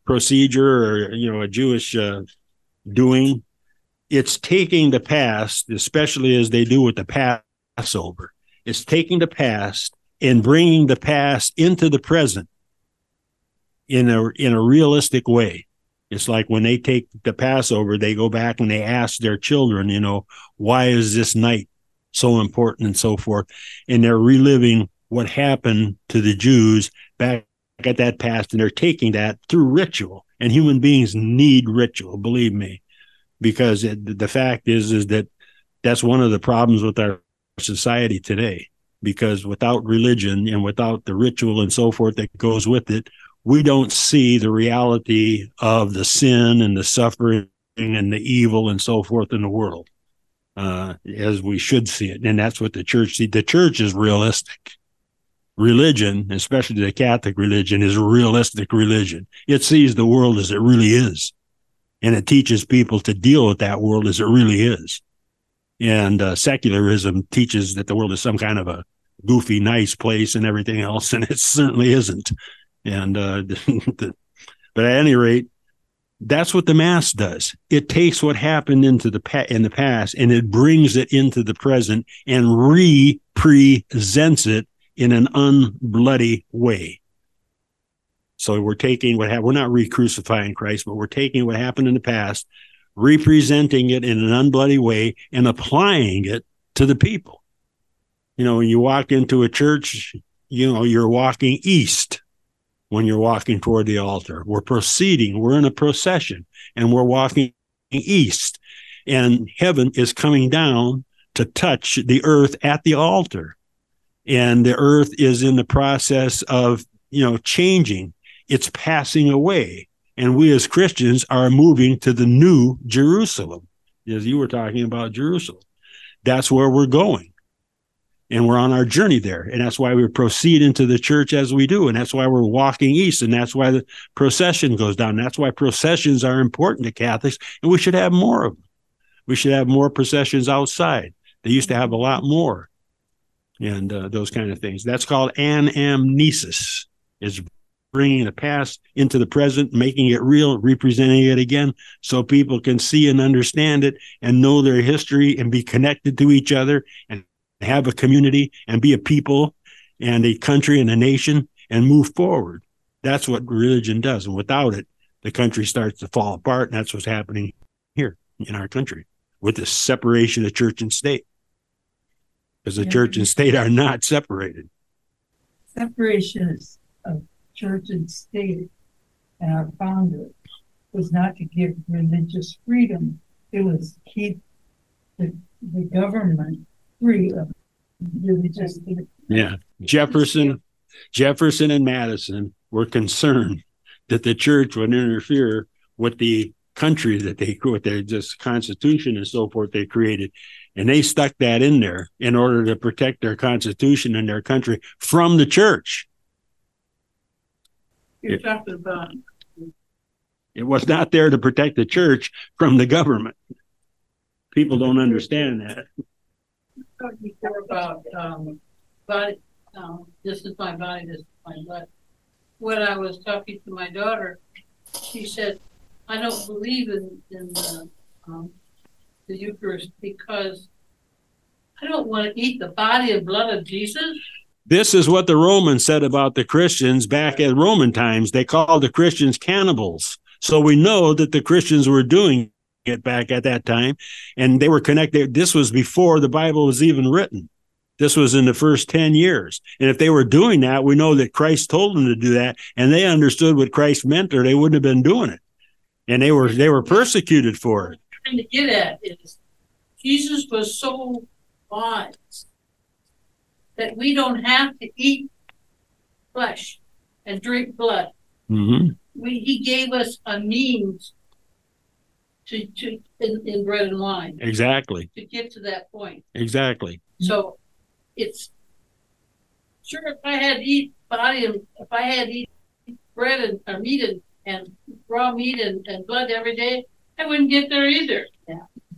procedure or you know a Jewish uh, doing. It's taking the past, especially as they do with the Passover. It's taking the past and bringing the past into the present in a in a realistic way. It's like when they take the Passover, they go back and they ask their children, you know, why is this night so important and so forth, and they're reliving what happened to the Jews back at that past, and they're taking that through ritual. And human beings need ritual, believe me, because it, the fact is is that that's one of the problems with our society today. Because without religion and without the ritual and so forth that goes with it, we don't see the reality of the sin and the suffering and the evil and so forth in the world uh, as we should see it. And that's what the church see. The church is realistic. Religion, especially the Catholic religion, is a realistic religion. It sees the world as it really is. And it teaches people to deal with that world as it really is. And uh, secularism teaches that the world is some kind of a goofy, nice place and everything else. And it certainly isn't. And, uh, but at any rate, that's what the mass does. It takes what happened into the pa- in the past and it brings it into the present and re-presents it in an unbloody way. So we're taking what happened. We're not re-crucifying Christ, but we're taking what happened in the past, representing it in an unbloody way, and applying it to the people. You know, when you walk into a church, you know you're walking east when you're walking toward the altar. We're proceeding, we're in a procession, and we're walking east. And heaven is coming down to touch the earth at the altar. And the earth is in the process of, you know, changing. It's passing away. And we as Christians are moving to the new Jerusalem, as you were talking about Jerusalem. That's where we're going and we're on our journey there. And that's why we proceed into the church as we do. And that's why we're walking east. And that's why the procession goes down. That's why processions are important to Catholics. And we should have more of them. We should have more processions outside. They used to have a lot more and uh, those kind of things. That's called anamnesis, is bringing the past into the present, making it real, representing it again so people can see and understand it and know their history and be connected to each other and have a community and be a people and a country and a nation and move forward. That's what religion does. And without it, the country starts to fall apart. And that's what's happening here in our country with the separation of church and state. Because the Yeah. church and state are not separated. Separation of church and state and our founder was not to give religious freedom. It was to keep the, the government free of religious. Yeah. Jefferson, Jefferson and Madison were concerned that the church would interfere with the country that they with their just constitution and so forth they created. And they stuck that in there in order to protect their constitution and their country from the church. You're talking about, It was not there to protect the church from the government. People don't understand that. talking before about, um, body, um, this is my body, this is my blood. When I was talking to my daughter, she said, I don't believe in, in the, um, the Eucharist because I don't want to eat the body and blood of Jesus. This is what the Romans said about the Christians back at Roman times. They called the Christians cannibals. So we know that the Christians were doing it back at that time and they were connected. This was before the Bible was even written. This was in the first 10 years. And if they were doing that, we know that Christ told them to do that and they understood what Christ meant or they wouldn't have been doing it. And they were they were persecuted for it. trying to get at is Jesus was so wise that we don't have to eat flesh and drink blood. Mhm. We, he gave us a means to, to, in, in bread and wine, Exactly. to get to that point. Exactly. So it's, sure, if I had to eat body and, if I had to eat bread and, or meat and, and raw meat and, and blood every day, I wouldn't get there either.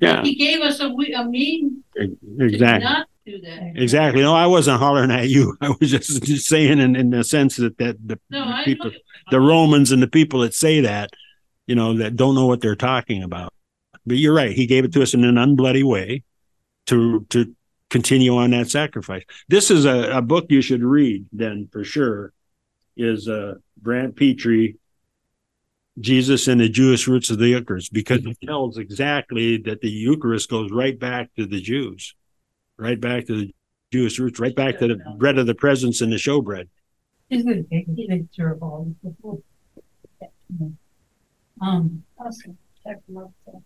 Yeah. He gave us a, we- a mean to Exactly. not that. Exactly. No, I wasn't hollering at you. I was just, just saying in, in the sense that, that the No, I people, the Romans and the people that say that, you know, that don't know what they're talking about. But you're right. He gave it to us in an unbloody way to, to continue on that sacrifice. This is a, a book you should read then for sure is, uh, Brant Pitre, Jesus and the Jewish roots of the Eucharist, because it tells exactly that the Eucharist goes right back to the Jews, right back to the Jewish roots, right back to the bread of the presence and the showbread. He's gonna take picture of all the. Um, Awesome. Check them out, so.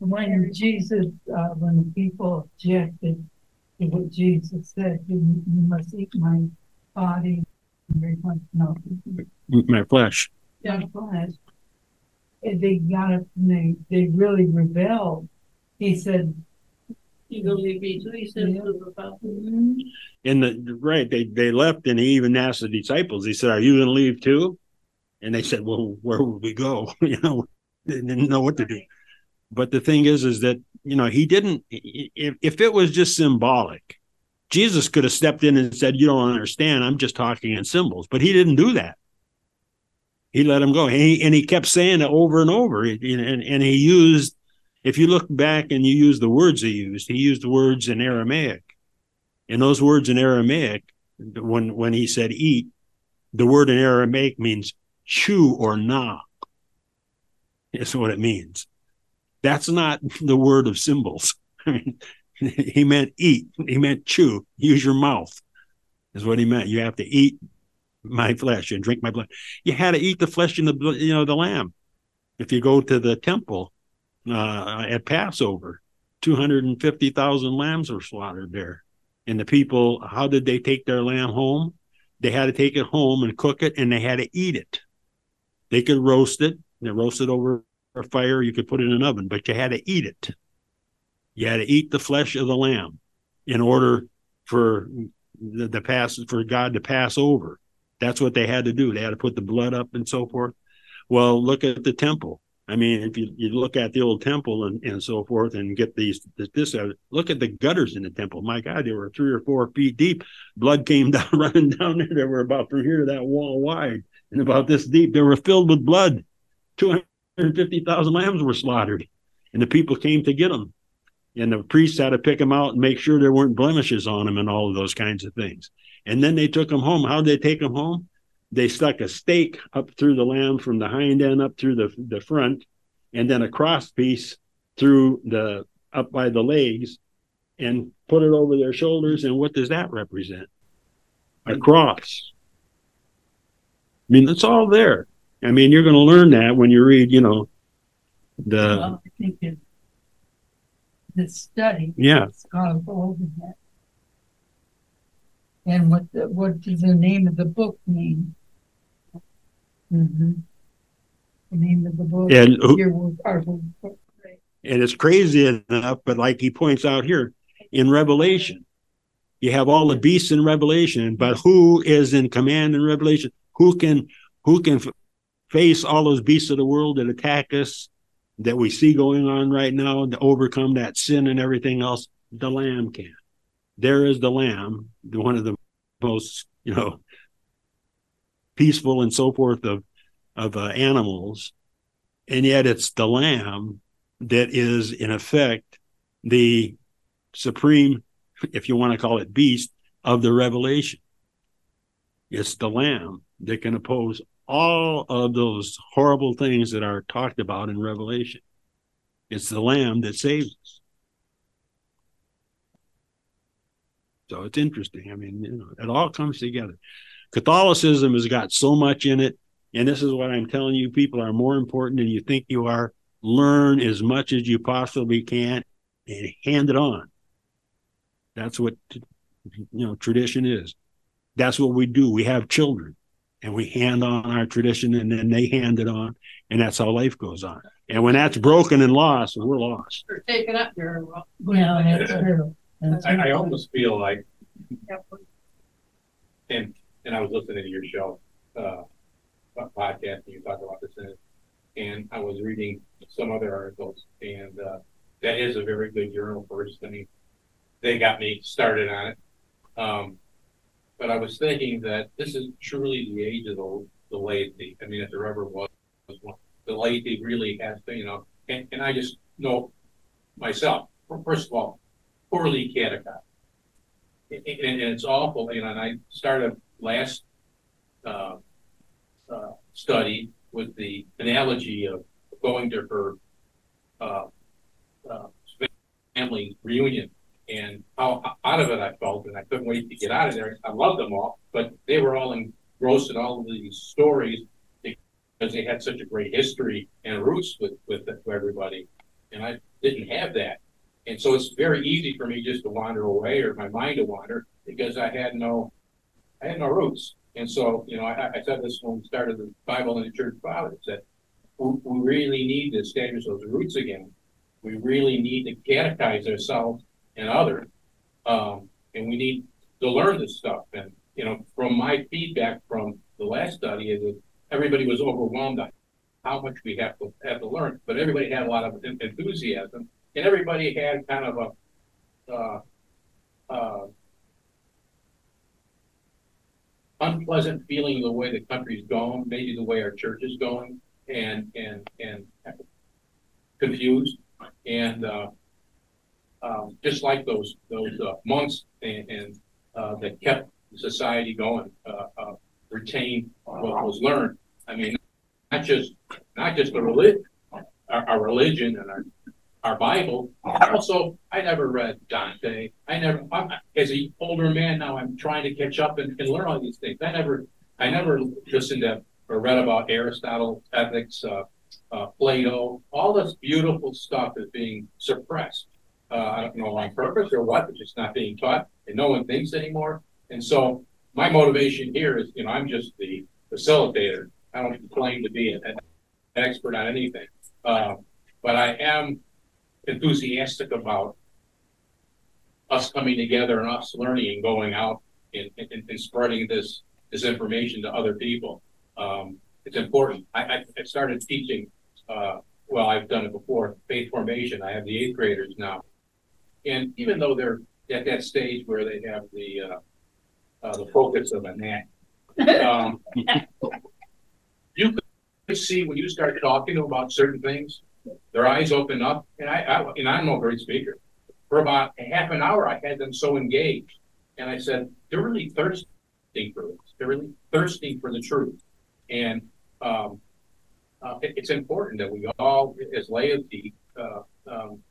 when Jesus, uh, when the people objected to what Jesus said, you, you must eat my body no. my flesh. Yeah, but if they got up and they, they really rebelled. He said, In mm-hmm. the right, they they left, and he even asked the disciples. He said, "Are you going to leave too?" And they said, "Well, where would we go?" you know, they didn't know what to do. But the thing is, is that you know he didn't. If if it was just symbolic, Jesus could have stepped in and said, "You don't understand. I'm just talking in symbols." But he didn't do that. He let him go, and he, and he kept saying it over and over. And, and he used, if you look back and you use the words he used, he used words in Aramaic. And those words in Aramaic, when when he said eat, the word in Aramaic means chew or gnaw. Is what it means. That's not the word of symbols. I mean, he meant eat. He meant chew. Use your mouth. Is what he meant. You have to eat my flesh and drink my blood. You had to eat the flesh and the you know the lamb. If you go to the temple uh, at Passover, two hundred and fifty thousand lambs were slaughtered there. And the people, how did they take their lamb home? They had to take it home and cook it, and they had to eat it. They could roast it. They roast it over a fire. You could put it in an oven, but you had to eat it. You had to eat the flesh of the lamb in order for the, the pass for God to pass over. That's what they had to do. They had to put the blood up and so forth. Well, look at the temple. I mean, if you, you look at the old temple and, and so forth and get these, this, this, uh, look at the gutters in the temple. My God, they were three or four feet deep. Blood came down, running down there. They were about from here to that wall wide and about this deep. They were filled with blood. 250,000 lambs were slaughtered and the people came to get them. And the priests had to pick them out and make sure there weren't blemishes on them and all of those kinds of things. And then they took them home. How did they take them home? They stuck a stake up through the lamb from the hind end up through the, the front, and then a cross piece through the up by the legs and put it over their shoulders. And what does that represent? A mm-hmm. cross. I mean, it's all there. I mean, you're going to learn that when you read, you know, the, well, I think the study. yeah, It's gonna go over that. And what, the- what does the name of the book mean? Mm-hmm. The name of the book. And who- Your work. And it's crazy enough, but like he points out here in Revelation, you have all the beasts in Revelation, but who is in command in Revelation? Who can who can f- face all those beasts of the world that attack us that we see going on right now to overcome that sin and everything else? The Lamb can. There is the Lamb, the- one of the most you know peaceful and so forth of of uh, animals, and yet it's the Lamb that is in effect the supreme, if you want to call it beast of the revelation. It's the lamb that can oppose all of those horrible things that are talked about in Revelation. It's the lamb that saves us. So it's interesting. I mean, you know, it all comes together. Catholicism has got so much in it. And this is what I'm telling you people are more important than you think you are learn as much as you possibly can and hand it on. That's what you know tradition is. That's what we do. We have children and we hand on our tradition and then they hand it on and that's how life goes on. And when that's broken and lost, we're lost. Or taken up there. well, Yeah, that's true. That's I, I almost feel like, and, and I was listening to your show, uh, podcast, and you talked about this it. And I was reading some other articles, and, uh, that is a very good journal first. I mean, they got me started on it. Um, but I was thinking that this is truly the age of the, the laity. I mean, if there ever was one, the laity really has to, you know, and, and I just know myself, first of all, poorly catechized. And, and it's awful, you know, and I started last, uh, uh, study with the analogy of going to her, uh, uh, family reunion and how out of it I felt, and I couldn't wait to get out of there. I loved them all, but they were all engrossed in all of these stories because they had such a great history and roots with, with everybody. And I didn't have that. And so it's very easy for me just to wander away or my mind to wander because I had no, I had no roots. And so, you know, I, I said this when we started the Bible and the Church Fathers, that we, we really need to establish those roots again. We really need to catechize ourselves and others. Um, and we need to learn this stuff. And, you know, from my feedback from the last study is that everybody was overwhelmed on how much we have to have to learn, but everybody had a lot of enthusiasm, and everybody had kind of a uh, uh, unpleasant feeling the way the country's going, maybe the way our church is going, and and and confused, and uh, um, just like those those uh, monks and, and uh, that kept society going, uh, uh, retain what was learned. I mean, not just not just the religion, our, our religion and our our Bible. Also, I never read Dante. I never, I'm, as an older man now, I'm trying to catch up and, and learn all these things. I never, I never listened to or read about Aristotle, ethics, uh, uh, Plato. All this beautiful stuff is being suppressed. Uh, I don't know on purpose or what, but just not being taught, and no one thinks anymore. And so, my motivation here is, you know, I'm just the facilitator. I don't claim to be an, an expert on anything, uh, but I am enthusiastic about us coming together and us learning and going out and, and, and spreading this this information to other people. Um, it's important. I, I, I started teaching. Uh, well, I've done it before. Faith formation. I have the eighth graders now, and even though they're at that stage where they have the uh, uh, the focus of a gnat, um, you could see when you start talking about certain things, their eyes open up, and I, I and I'm no great speaker. For about a half an hour, I had them so engaged, and I said they're really thirsty for this. They're really thirsty for the truth, and um, uh, it- it's important that we all, as laity, uh, um,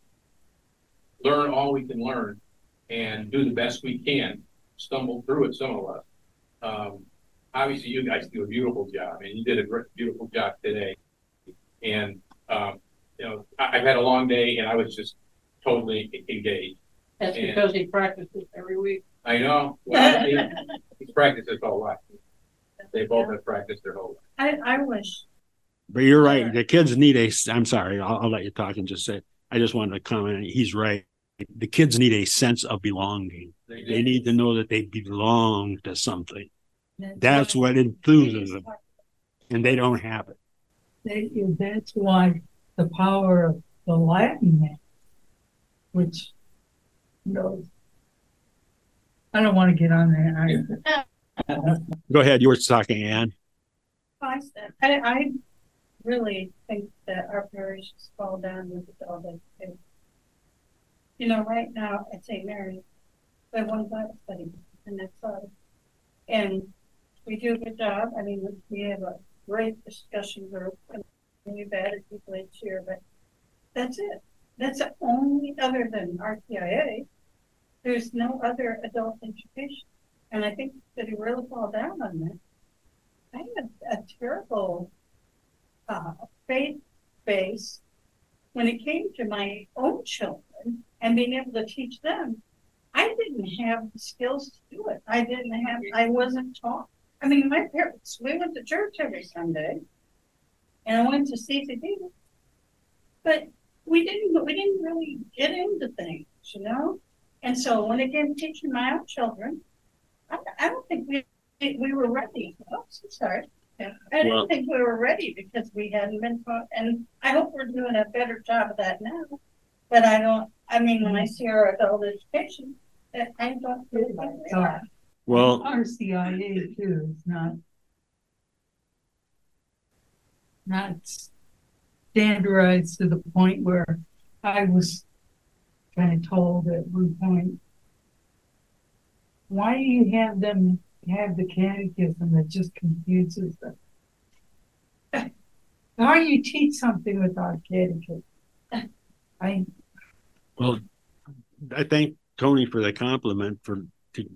learn all we can learn and do the best we can. Stumble through it, some of us. Um, obviously, you guys do a beautiful job, and you did a great, beautiful job today. And um, you know, I, I've had a long day, and I was just totally e- engaged. That's Yeah. because he practices every week. I know. Well, he- he's practiced his whole life. They both have practiced their whole life. I, I wish, But you're right. The kids need a. I'm sorry. I'll, I'll let you talk and just say. I just wanted to comment. He's right. The kids need a sense of belonging. They They need to know that they belong to something. That's what enthuses them, and they don't have it. That- That's why the power of the Latin man, which, you know, I don't want to get on there. I, Go ahead. You were talking, Anne. Oh, I said, I, I really think that our parish should fall down with adult education. You know, right now at St. Mary's, we have one Bible study, and that's all. And we do a good job. I mean, we have a great discussion group, and we've added people each year, but that's it. That's the only other than RCIA. There's no other adult education. And I think that he really fall down on that. I had a terrible uh, faith base when it came to my own children and being able to teach them. I didn't have the skills to do it. I didn't have, I wasn't taught. I mean, my parents, we went to church every Sunday and I went to CCD, but we didn't, we didn't really get into things, you know? And so when it came to teaching my own children, I, I don't think we we were ready. Oh, so sorry. I didn't Well- think we were ready because we hadn't been taught, and I hope we're doing a better job of that now. But I don't, I mean, when I see our adult education, I I don't feel like we are. Well, RCIA too is not not standardized to the point where I was kind of told at one point, why do you have them have the catechism that just confuses them? How do you teach something without catechism? I, well, I thank Tony for the compliment for to,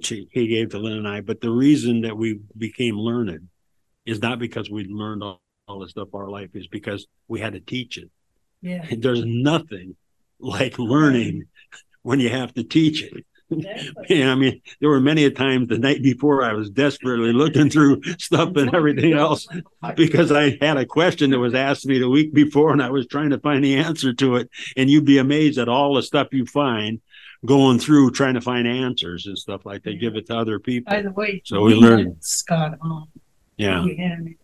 she, he gave to Lynn and I. But the reason that we became learned is not because we learned all, all this stuff our life, is because we had to teach it. yeah, There's nothing like learning when you have to teach it. Exactly. Yeah, I mean, there were many a times the night before I was desperately looking through stuff and everything else because I had a question that was asked me the week before and I was trying to find the answer to it. And you'd be amazed at all the stuff you find going through trying to find answers and stuff like they give it to other people. By the way. So we learned. Scott Hahn. Yeah, We had him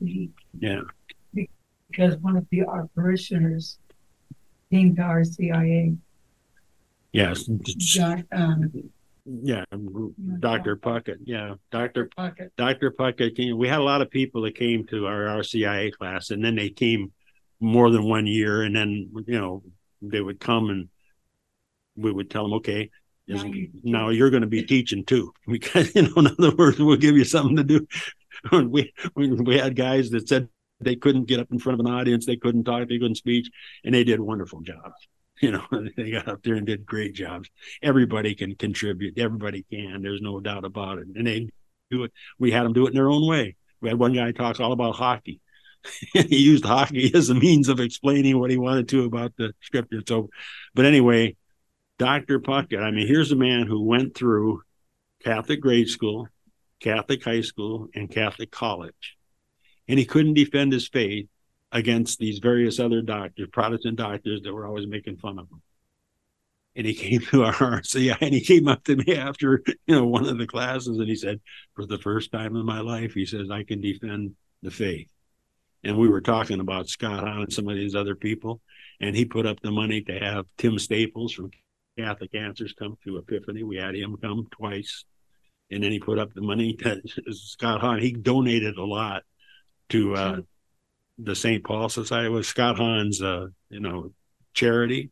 week yeah, because one of the our parishioners came to our CIA. yes. John, um, Yeah, Dr. Puckett. Yeah, Dr. Puckett. Dr. Puckett came. We had a lot of people that came to our RCIA class, and then they came more than one year, and then you know they would come and we would tell them, okay, Now you- now you're going to be teaching too, because you know, in other words, we'll give you something to do. we we we had guys that said they couldn't get up in front of an audience, they couldn't talk, they couldn't speak, and they did wonderful jobs. You know, they got up there and did great jobs. Everybody can contribute. Everybody can. There's no doubt about it. And they do it. We had them do it in their own way. We had one guy talk all about hockey. he used hockey as a means of explaining what he wanted to about the scripture. So, but anyway, Dr. Puckett, I mean, here's a man who went through Catholic grade school, Catholic high school, and Catholic college. And he couldn't defend his faith against these various other doctors, Protestant doctors that were always making fun of him. And he came to our RCI and he came up to me after, you know, one of the classes and he said, for the first time in my life, he says, I can defend the faith. And we were talking about Scott Hahn and some of these other people. And he put up the money to have Tim Staples from Catholic Answers come to Epiphany. We had him come twice. And then he put up the money to Scott Hahn. He donated a lot to uh, the St. Paul Society was Scott Hahn's, uh, you know, charity.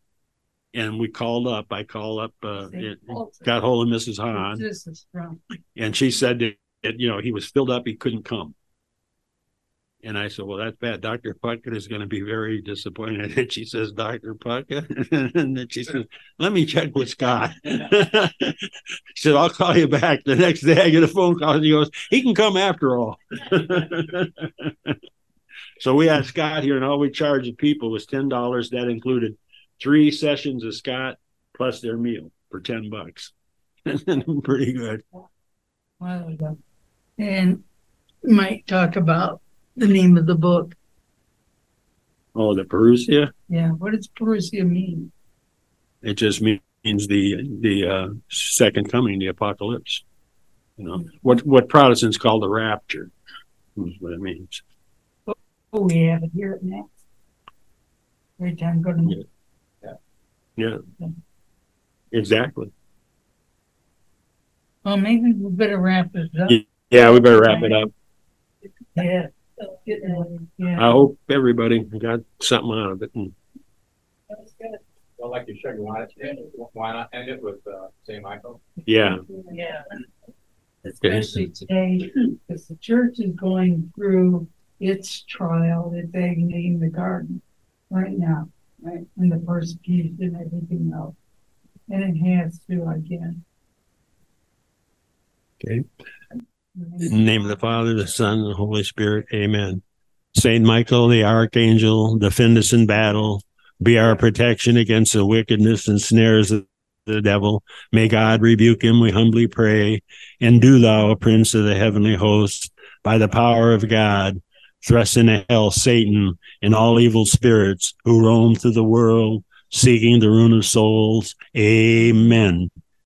And we called up, I called up, uh, it- got hold of Mrs. Hahn This is from. and she said that, that, you know, he was filled up, he couldn't come. And I said, well, that's bad. Dr. Puckett is going to be very disappointed. And she says, Dr. Puckett. and then she says, let me check with Scott. she said, I'll call you back. The next day I get a phone call and he goes, he can come after all. so we had Scott here and all we charged the people was $10. That included three sessions of Scott plus their meal for 10 bucks. Pretty good. ago. And might talk about the name of the book. Oh, the Parousia. Yeah, what does Parousia mean? It just means the the uh, second coming, the apocalypse. You know what what Protestants call the rapture. Is what it means. Oh, we have it here next. Every time go to. Yeah. Exactly. Well, maybe we better wrap this up. Yeah, we better wrap it up. Yeah. Yeah. I hope everybody got something out of it. And Well, like you said, you want it, why not end it with, uh, St. Michael? yeah, Yeah. Especially today, because the church is going through its trial, it's agony in the garden right now, right? And the persecution and everything else. And it has to again. In the name of the Father, the Son, and the Holy Spirit. Amen. Saint Michael, the Archangel, defend us in battle. Be our protection against the wickedness and snares of the devil. May God rebuke him, we humbly pray. And do thou, Prince of the heavenly host, by the power of God, thrust into hell Satan and all evil spirits who roam through the world, seeking the ruin of souls. Amen.